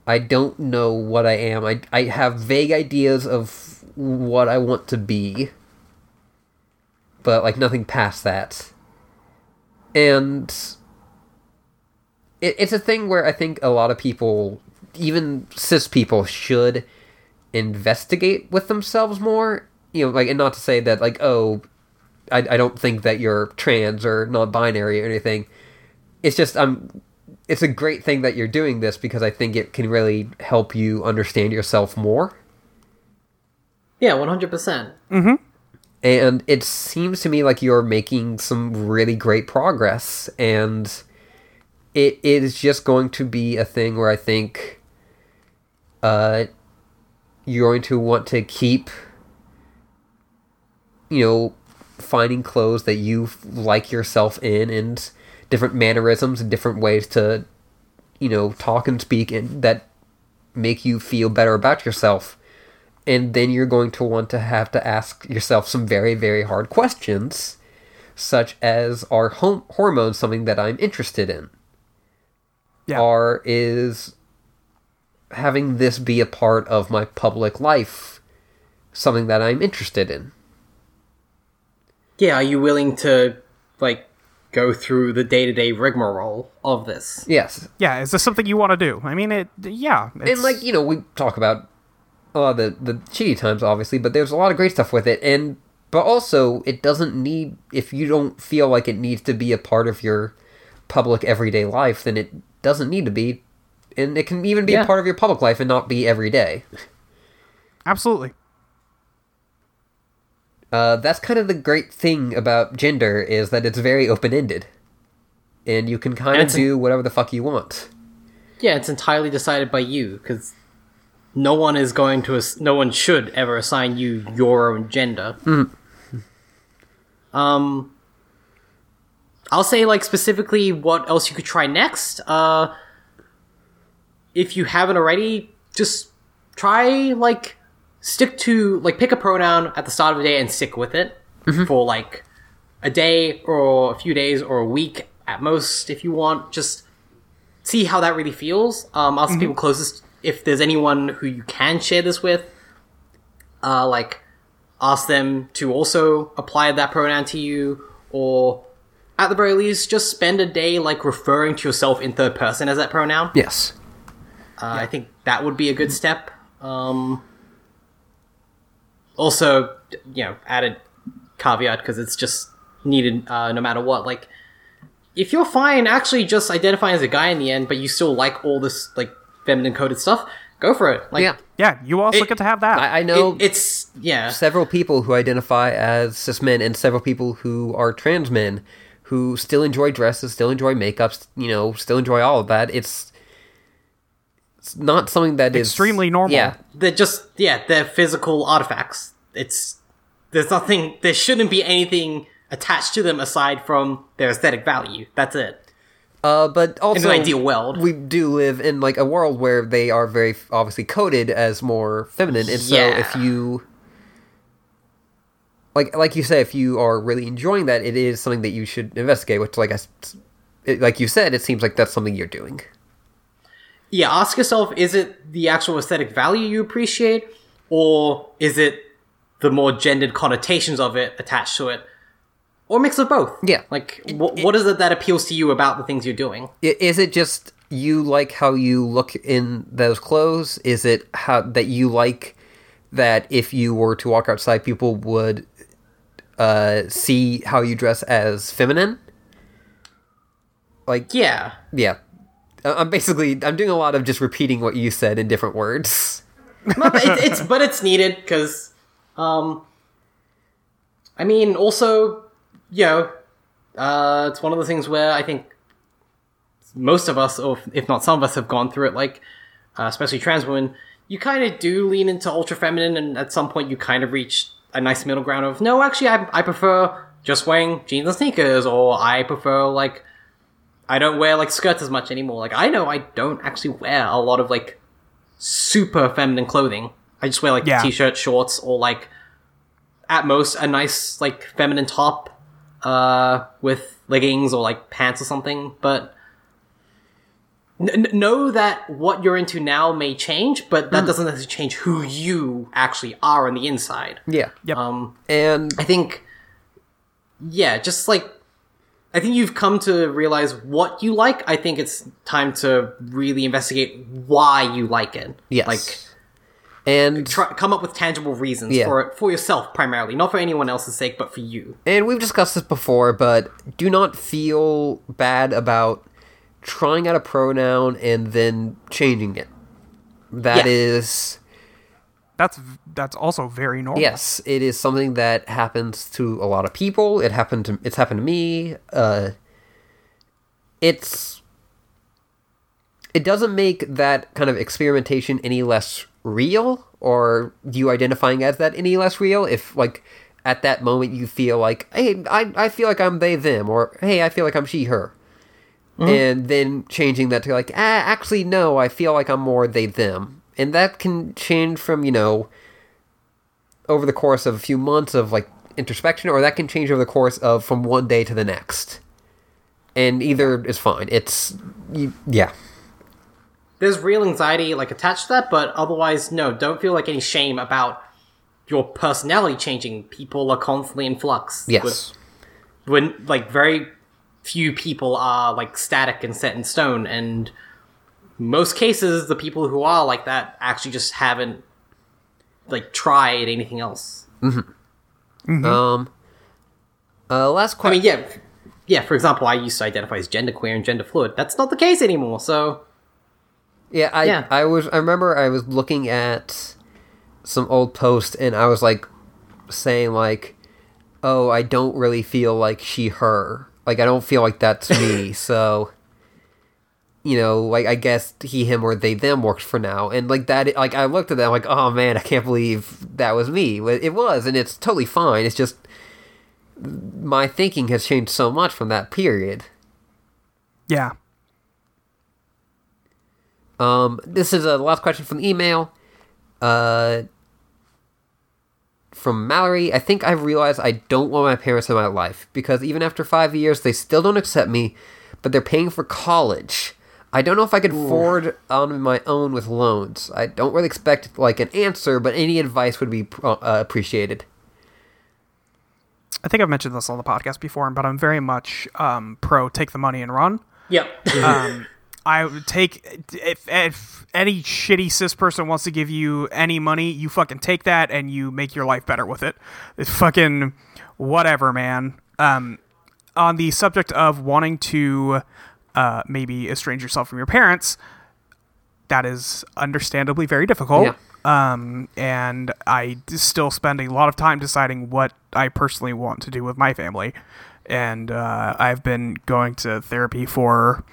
I don't know what I am. I I have vague ideas of what I want to be, but like nothing past that. And it, it's a thing where I think a lot of people, even cis people, should investigate with themselves more. You know, like, and not to say that, like, oh, I, I don't think that you're trans or non-binary or anything. It's just um, it's a great thing that you're doing this because I think it can really help you understand yourself more. Yeah, 100%. and it seems to me like you're making some really great progress and it is just going to be a thing where i think uh you're going to want to keep you know finding clothes that you like yourself in and different mannerisms and different ways to you know talk and speak and that make you feel better about yourself. And then you're going to want to have to ask yourself some very very hard questions such as are hom- hormones something that i'm interested in? Yeah. or is having this be a part of my public life something that i'm interested in? Yeah, are you willing to, like, go through the day to day rigmarole of this? yes Yeah, is this something you want to do? I mean, it. Yeah, it's, and like you know we talk about a lot of the the shitty times obviously but there's a lot of great stuff with it and but also it doesn't need if you don't feel like it needs to be a part of your public everyday life then it doesn't need to be and it can even be Yeah. a part of your public life and not be every day absolutely. Uh, that's kind of the great thing about gender is that it's very open-ended and you can kind And of do whatever the fuck you want Yeah, it's entirely decided by you, because no one is going to, ass- no one should ever assign you your own gender. Um, I'll say, like, specifically what else you could try next. Uh, if you haven't already, just try, like, stick to, like, pick a pronoun at the start of the day and stick with it for, like, a day or a few days or a week at most, if you want. Just see how that really feels. Um, ask people closest if there's anyone who you can share this with. Uh, like, ask them to also apply that pronoun to you, or at the very least, just spend a day like referring to yourself in third person as that pronoun. yes Uh, I think that would be a good step. Um, also, you know, added caveat because it's just needed uh, no matter what. Like, if you're fine actually just identifying as a guy in the end, but you still like all this like feminine coded stuff, go for it. Like, yeah Yeah, you also It- get to have that. I, I know it- it's yeah, several people who identify as cis men and several people who are trans men who still enjoy dresses, still enjoy makeups, you know, still enjoy all of that. It's it's not something that is Extremely normal. Yeah, they're just yeah, they're physical artifacts. It's there's nothing. There shouldn't be anything attached to them aside from their aesthetic value. That's it. uh, but also In an ideal world. we do live in like a world where they are very f- obviously coded as more feminine, and so Yeah. if you like like you say, if you are really enjoying that, it is something that you should investigate. Which, like I, s- it, like you said, it seems like that's something you're doing. Yeah, ask yourself: Is it the actual aesthetic value you appreciate, or is it the more gendered connotations of it attached to it, or a mix of both? Yeah. like wh- what is it that appeals to you about the things you're doing? Is it just you like how you look in those clothes? Is it how that you like that if you were to walk outside, people would uh, see how you dress as feminine? Like, Yeah, yeah, I'm basically I'm doing a lot of just repeating what you said in different words. But it, it's but it's needed because, um, I mean, also, you know, uh, it's one of the things where I think most of us, or if not some of us, have gone through it. Like, uh, especially trans women, you kind of do lean into ultra feminine, and at some point, you kind of reach a nice middle ground of no, actually, I, I prefer just wearing jeans and sneakers, or I prefer like. I don't wear like skirts as much anymore. Like I know I don't actually wear a lot of like super feminine clothing. I just wear like Yeah. t-shirt, shorts, or like at most a nice like feminine top uh, with leggings or like pants or something. But n- know that what you're into now may change, but that doesn't necessarily change who you actually are on the inside. Yeah. Yep. Um, And I think, yeah, just like I think you've come to realize what you like. I think it's time to really investigate why you like it. yes. like and try, come up with tangible reasons Yeah. for it for yourself primarily, not for anyone else's sake, but for you. and we've discussed this before, but do not feel bad about trying out a pronoun and then changing it. That Yeah. is That's that's also very normal. Yes, it is something that happens to a lot of people. It happened to it's happened to me. Uh it's it doesn't make that kind of experimentation any less real or you identifying as that any less real if like at that moment you feel like hey I, I feel like i'm they them or hey i feel like i'm she her and then changing that to like ah, actually no i feel like i'm more they them and that can change from you know over the course of a few months of like introspection or that can change over the course of from one day to the next and either is fine it's you, yeah There's real anxiety like attached to that, but otherwise, no. Don't feel like any shame about your personality changing. People are constantly in flux. yes when like very few people are like static and set in stone and most cases the people who are like that actually just haven't like tried anything else mm-hmm um uh last i mean yeah yeah for example i used to identify as genderqueer and gender fluid that's not the case anymore so Yeah, I Yeah. I was I remember I was looking at some old post and I was like saying like, "Oh, I don't really feel like she her. Like I don't feel like that's me." so you know, like I guess he him or they them works for now. And like that like I looked at that I'm like, "Oh man, I can't believe that was me." It was and it's totally fine. It's just my thinking has changed so much from that period. Yeah. Um, this is a last question from the email. Uh, from Mallory. I think I've realized I don't want my parents in my life because even after five years, they still don't accept me, but they're paying for college. I don't know if I could afford on my own with loans. I don't really expect like an answer, but any advice would be uh, appreciated. I think I've mentioned this on the podcast before, but I'm very much um, pro take the money and run. yep Um, I would take if, if any shitty cis person wants to give you any money, you fucking take that and you make your life better with it. It's fucking whatever, man. Um, on the subject of wanting to uh, maybe estrange yourself from your parents, that is understandably very difficult. Yeah. Um, and I still spend a lot of time deciding what I personally want to do with my family. And uh, I've been going to therapy for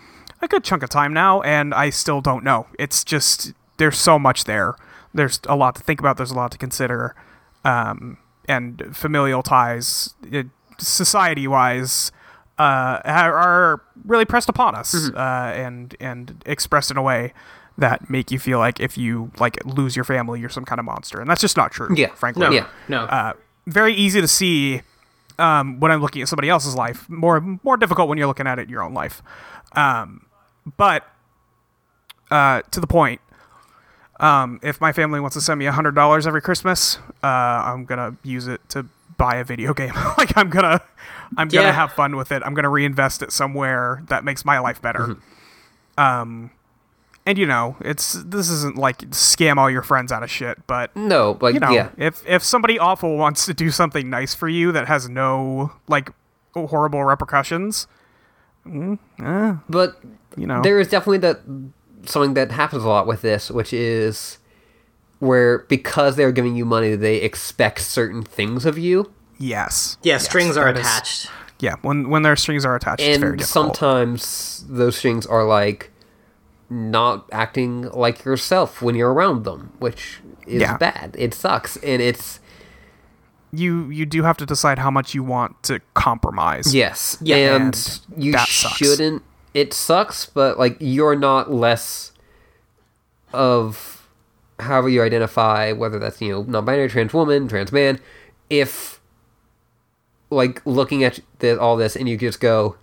a good chunk of time now, and I still don't know. It's just there's so much there. There's a lot to think about. There's a lot to consider, um, and familial ties, society-wise, uh, are really pressed upon us, uh, and and expressed in a way that make you feel like if you like lose your family, you're some kind of monster, and that's just not true. Yeah. frankly. no Yeah. no Uh, very easy to see um, when I'm looking at somebody else's life. More more difficult when you're looking at it in your own life. Um, but uh, to the point, um, if my family wants to send me hundred dollars every Christmas, uh, I'm gonna use it to buy a video game. like I'm gonna, I'm gonna Yeah. have fun with it. I'm gonna reinvest it somewhere that makes my life better. Mm-hmm. Um, and you know, it's this isn't like scam all your friends out of shit, but No, like you know, yeah, if if somebody awful wants to do something nice for you that has no like horrible repercussions, mm, eh, but You know, there is definitely that something that happens a lot with this, which is where because they're giving you money, they expect certain things of you, yes, Yeah, Yes, strings are that is- attached. yeah, when when their strings are attached, it's very and difficult. sometimes those strings are like not acting like yourself when you're around them, which is Yeah. bad. It sucks, and it's you you do have to decide how much you want to compromise. yes, Yeah, and, and you that sucks. shouldn't. It sucks, but like you're not less of however you identify, whether that's you know non-binary, trans woman, trans man. If like looking at the, all this and you just go,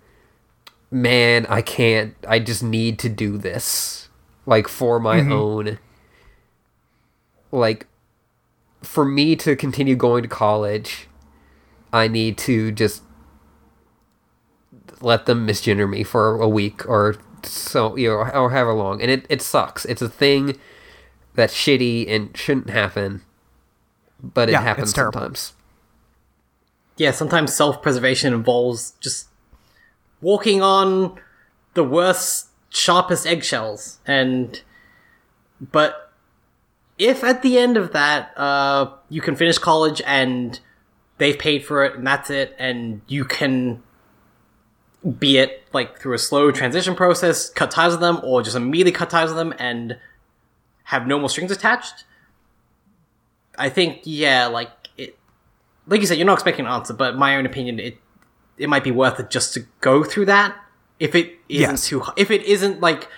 man, I can't. I just need to do this, like for my mm-hmm. own. Like, for me to continue going to college, I need to just let them misgender me for a week or so, you know, or however long. And it, it sucks. It's a thing that's shitty and shouldn't happen, but it Yeah, happens sometimes. Yeah, sometimes self-preservation involves just walking on the worst, sharpest eggshells, and but if at the end of that, uh, you can finish college and they've paid for it and that's it, and you can be it like through a slow transition process, cut ties with them, or just immediately cut ties with them and have no more strings attached. I think, yeah, like like you said, you're not expecting an answer, but my own opinion, it it might be worth it just to go through that if it isn't Yes. too if it isn't like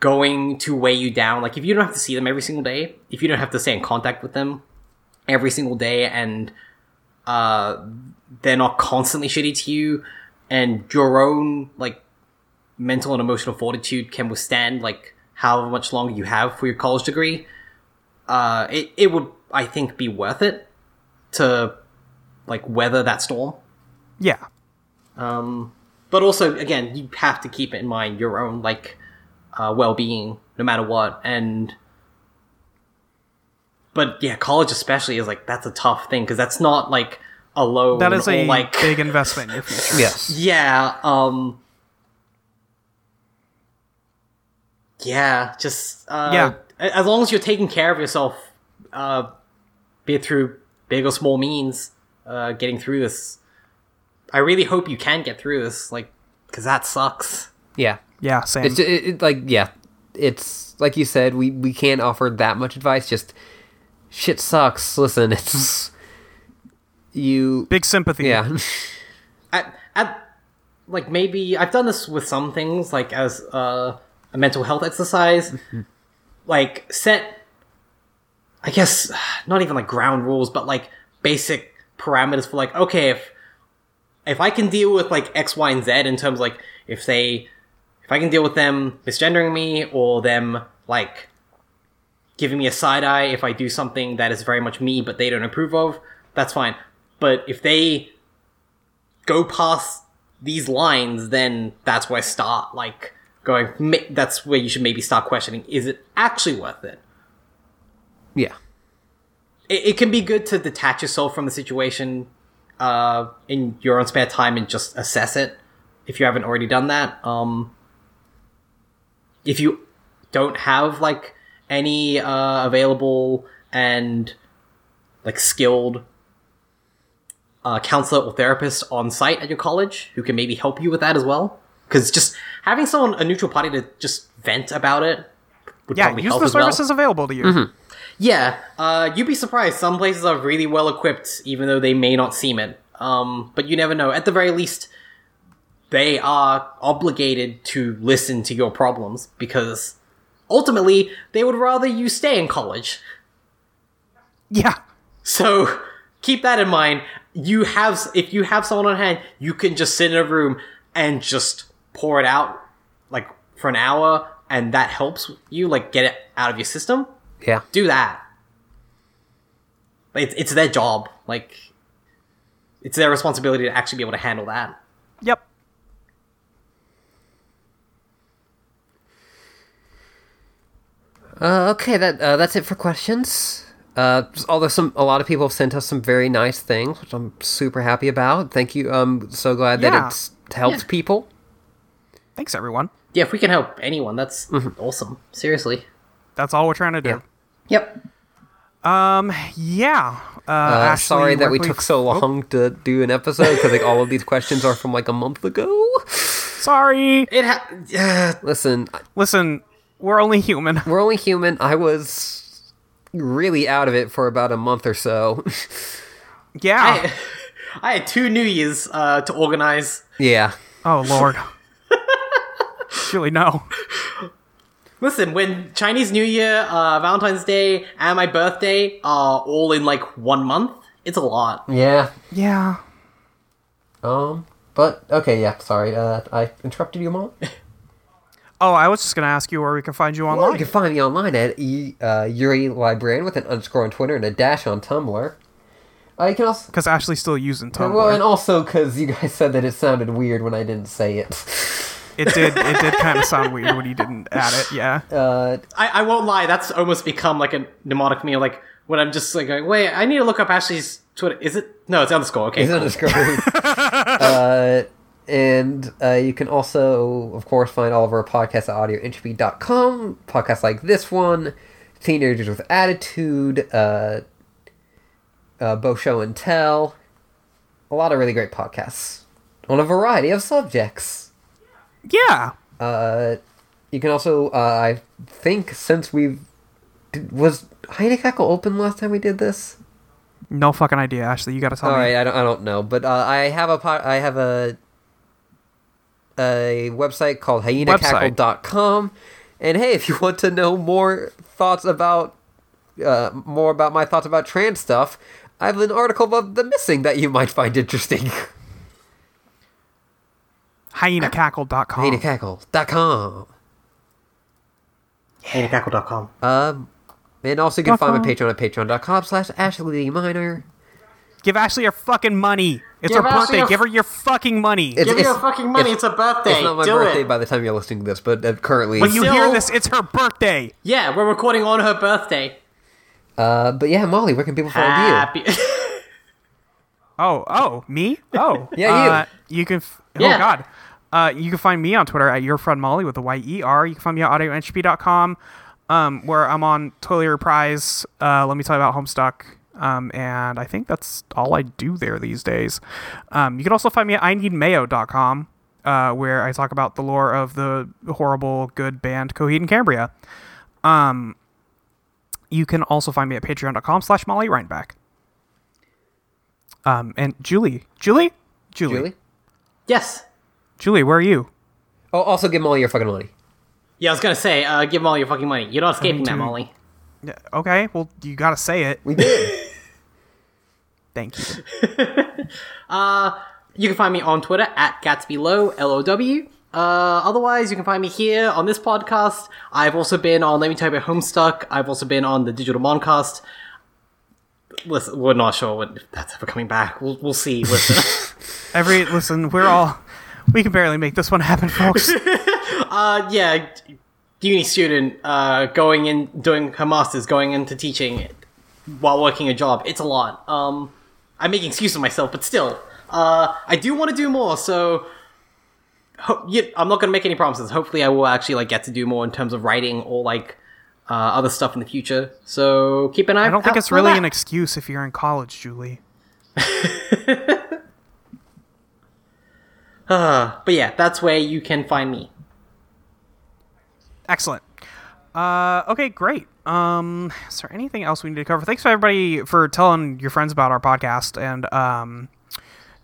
going to weigh you down. Like if you don't have to see them every single day, if you don't have to stay in contact with them every single day, and uh, they're not constantly shitty to you, and your own like mental and emotional fortitude can withstand like however much longer you have for your college degree, uh, it it would I think be worth it to like weather that storm. yeah, Um, but also, again, you have to keep in mind your own like uh, well-being, no matter what. And but yeah, college especially is like that's a tough thing because that's not like a loan. that is or, a like big investment in your future. Yes. yeah. Um. Yeah, just uh, Yeah. As long as you're taking care of yourself, uh, be it through big or small means, uh, getting through this. I really hope you can get through this, like, because that sucks. Yeah. Yeah, same. It's it, it, like yeah, it's like you said. We we can't offer that much advice. Just shit sucks. Listen, it's you. big sympathy. Yeah, At, at like maybe I've done this with some things, like as uh, a mental health exercise, like set. I guess not even like ground rules, but like basic parameters for like okay if if I can deal with like X, Y, and Z in terms like if they if I can deal with them misgendering me or them like giving me a side eye if I do something that is very much me but they don't approve of, that's fine. But if they go past these lines, then that's where I start like going. That's where you should maybe start questioning: Is it actually worth it? yeah, It, it can be good to detach yourself from the situation uh, in your own spare time and just assess it if you haven't already done that. Um, if you don't have like any uh, available and like skilled uh, counselor or therapist on site at your college who can maybe help you with that as well, because just having someone a neutral party to just vent about it would Yeah, probably use help the as well. services available to you. Yeah, uh, you'd be surprised. Some places are really well equipped, even though they may not seem it. Um, but you never know. At the very least, they are obligated to listen to your problems because ultimately they would rather you stay in college. Yeah. So keep that in mind. You have, if you have someone on hand, you can just sit in a room and just pour it out, like for an hour, and that helps you, like get it out of your system. yeah. do that. It's it's their job. Like it's their responsibility to actually be able to handle that. Yep. Uh, okay, that uh, that's it for questions. Uh, although some a lot of people have sent us some very nice things, which I'm super happy about. Thank you. I'm so glad Yeah. that it's helped people. Thanks, everyone. Yeah, if we can help anyone, that's awesome. Seriously. That's all we're trying to do. Yeah. Yep. Yeah. Uh, Uh, Ashley, sorry that where we took so oh, long to do an episode because like all of these questions are from like a month ago. sorry. It ha- uh, Listen, Listen, we're only human. we're only human. I was really out of it for about a month or so. Yeah. I, I had two New Years uh, to organize. yeah. oh Lord. Julie, no. Listen, when Chinese New Year, uh, Valentine's Day, and my birthday are all in like one month, it's a lot. Yeah. Yeah. Um. But okay. Yeah. Sorry. Uh, I interrupted you, mom. Oh, I was just gonna ask you where we can find you Well, online. you can find me online at e, uh, Yuri Librarian with an underscore on Twitter and a dash on Tumblr. You can also Because Ashley's still using Tumblr. well, and also because you guys said that it sounded weird when I didn't say it. it did. It did kind of sound weird when you didn't add it. Yeah. Uh, I, I won't lie, that's almost become like a mnemonic for me. Like when I'm just like going, wait, I need to look up Ashley's Twitter. Is it? No, it's on the underscore. Okay. It's cool. underscore. uh, and uh, you can also, of course, find all of our podcasts at audioentropy.com. Podcasts like this one, Teenagers with Attitude, uh, uh, Bo Show and Tell. A lot of really great podcasts on a variety of subjects. Yeah. Uh, you can also, uh, I think, since we've. Did, was Hyenacackle open last time we did this? No fucking idea, Ashley. You gotta tell All me. right, I don't, I don't know, but uh, I have a po- I have a a website called hyenacackle.com. and hey, if you want to know more thoughts about uh, more about my thoughts about trans stuff, I have an article about the missing that you might find interesting. Hyenacackle.com. hyenacackle.com. HaneyCackle.com. Um, and also you can find my. Patreon at patreon.com slash Ashley Minor. Give Ashley your fucking money. It's Give her Ashley birthday. your- Give her your fucking money. It's- Give me it's- your fucking money. It's, a birthday. It's not my Do birthday it. by the time you're listening to this, but uh, currently. when you Still- hear this, it's her birthday. Yeah, we're recording on her birthday. uh, but yeah, Molly, where can people find you? Happy. Oh, oh, me? Oh, Yeah, you. Uh, you can. F- Yeah. Oh God. Uh, you can find me on Twitter at your friend Molly with a Y E R. You can find me at audioentropy.com, um, where I'm on Totally Reprise. Uh, let me tell you about Homestuck. Um, and I think that's all I do there these days. Um, you can also find me at i ineedmayo.com, uh, where I talk about the lore of the horrible good band Coheed and Cambria. Um, you can also find me at patreon.com slash Molly Reinback. Um, and Julie, Julie, Julie, Julie? yes. Julie, where are you? Oh, also give Molly your fucking money. Yeah, I was gonna say, uh, give all your fucking money. You're not escaping that, Molly. Yeah, Okay, well, you gotta say it. We did. Thank you. You can find me on Twitter at GatsbyLow, L-O-W. Uh, otherwise, you can find me here on this podcast. I've also been on Let Me Tell You About Homestuck. I've also been on the Digital Moncast. Listen, we're not sure when, if that's ever coming back. We'll, we'll see. Listen. Every listen, we're all we can barely make this one happen, folks. uh, yeah, uni student uh, going in, doing her masters, going into teaching while working a job. It's a lot. Um, I'm making excuses for myself, but still, uh, I do want to do more. So, ho- yeah, I'm not going to make any promises. Hopefully, I will actually like get to do more in terms of writing or like uh, other stuff in the future. So keep an eye. I don't think it's really that. an excuse if you're in college, Julie. Uh, but yeah, that's where you can find me. Excellent. Uh, okay, great. Um, is there anything else we need to cover? Thanks for everybody for telling your friends about our podcast and um,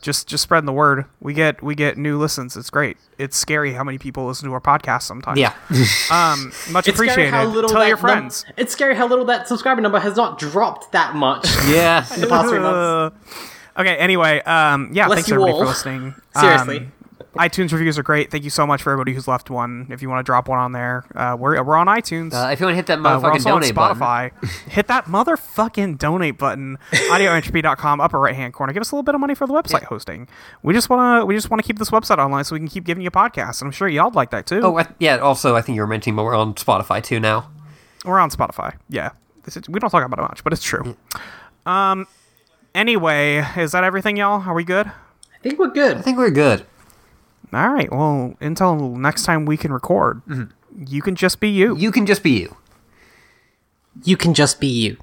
just just spreading the word. We get we get new listens. It's great. It's scary how many people listen to our podcast sometimes. Yeah. Um, much It's scary appreciated. how little Tell that your num- friends. it's scary how little that subscriber number has not dropped that much yeah. in the past three months. Uh, okay. Anyway, um, yeah. Bless thanks you everybody all. for listening. Seriously. Um, iTunes reviews are great. Thank you so much for everybody who's left one. If you want to drop one on there, uh, we're we're on iTunes. Uh, if you want to hit that Uh, we're motherfucking also on donate button. Hit that motherfucking donate button. Audioentropy.com, upper right hand corner. Give us a little bit of money for the website hosting. We just wanna we just wanna keep this website online so we can keep giving you podcasts. And I'm sure y'all like that too. Oh, I, yeah. Also, I think you were mentioning, but we're on Spotify too now. We're on Spotify. Yeah, This is- we don't talk about it much, but it's true. Um. Anyway, is that everything, y'all? Are we good? I think we're good. I think we're good. All right. Well, until next time we can record, mm-hmm. you can just be you. You can just be you. You can just be you.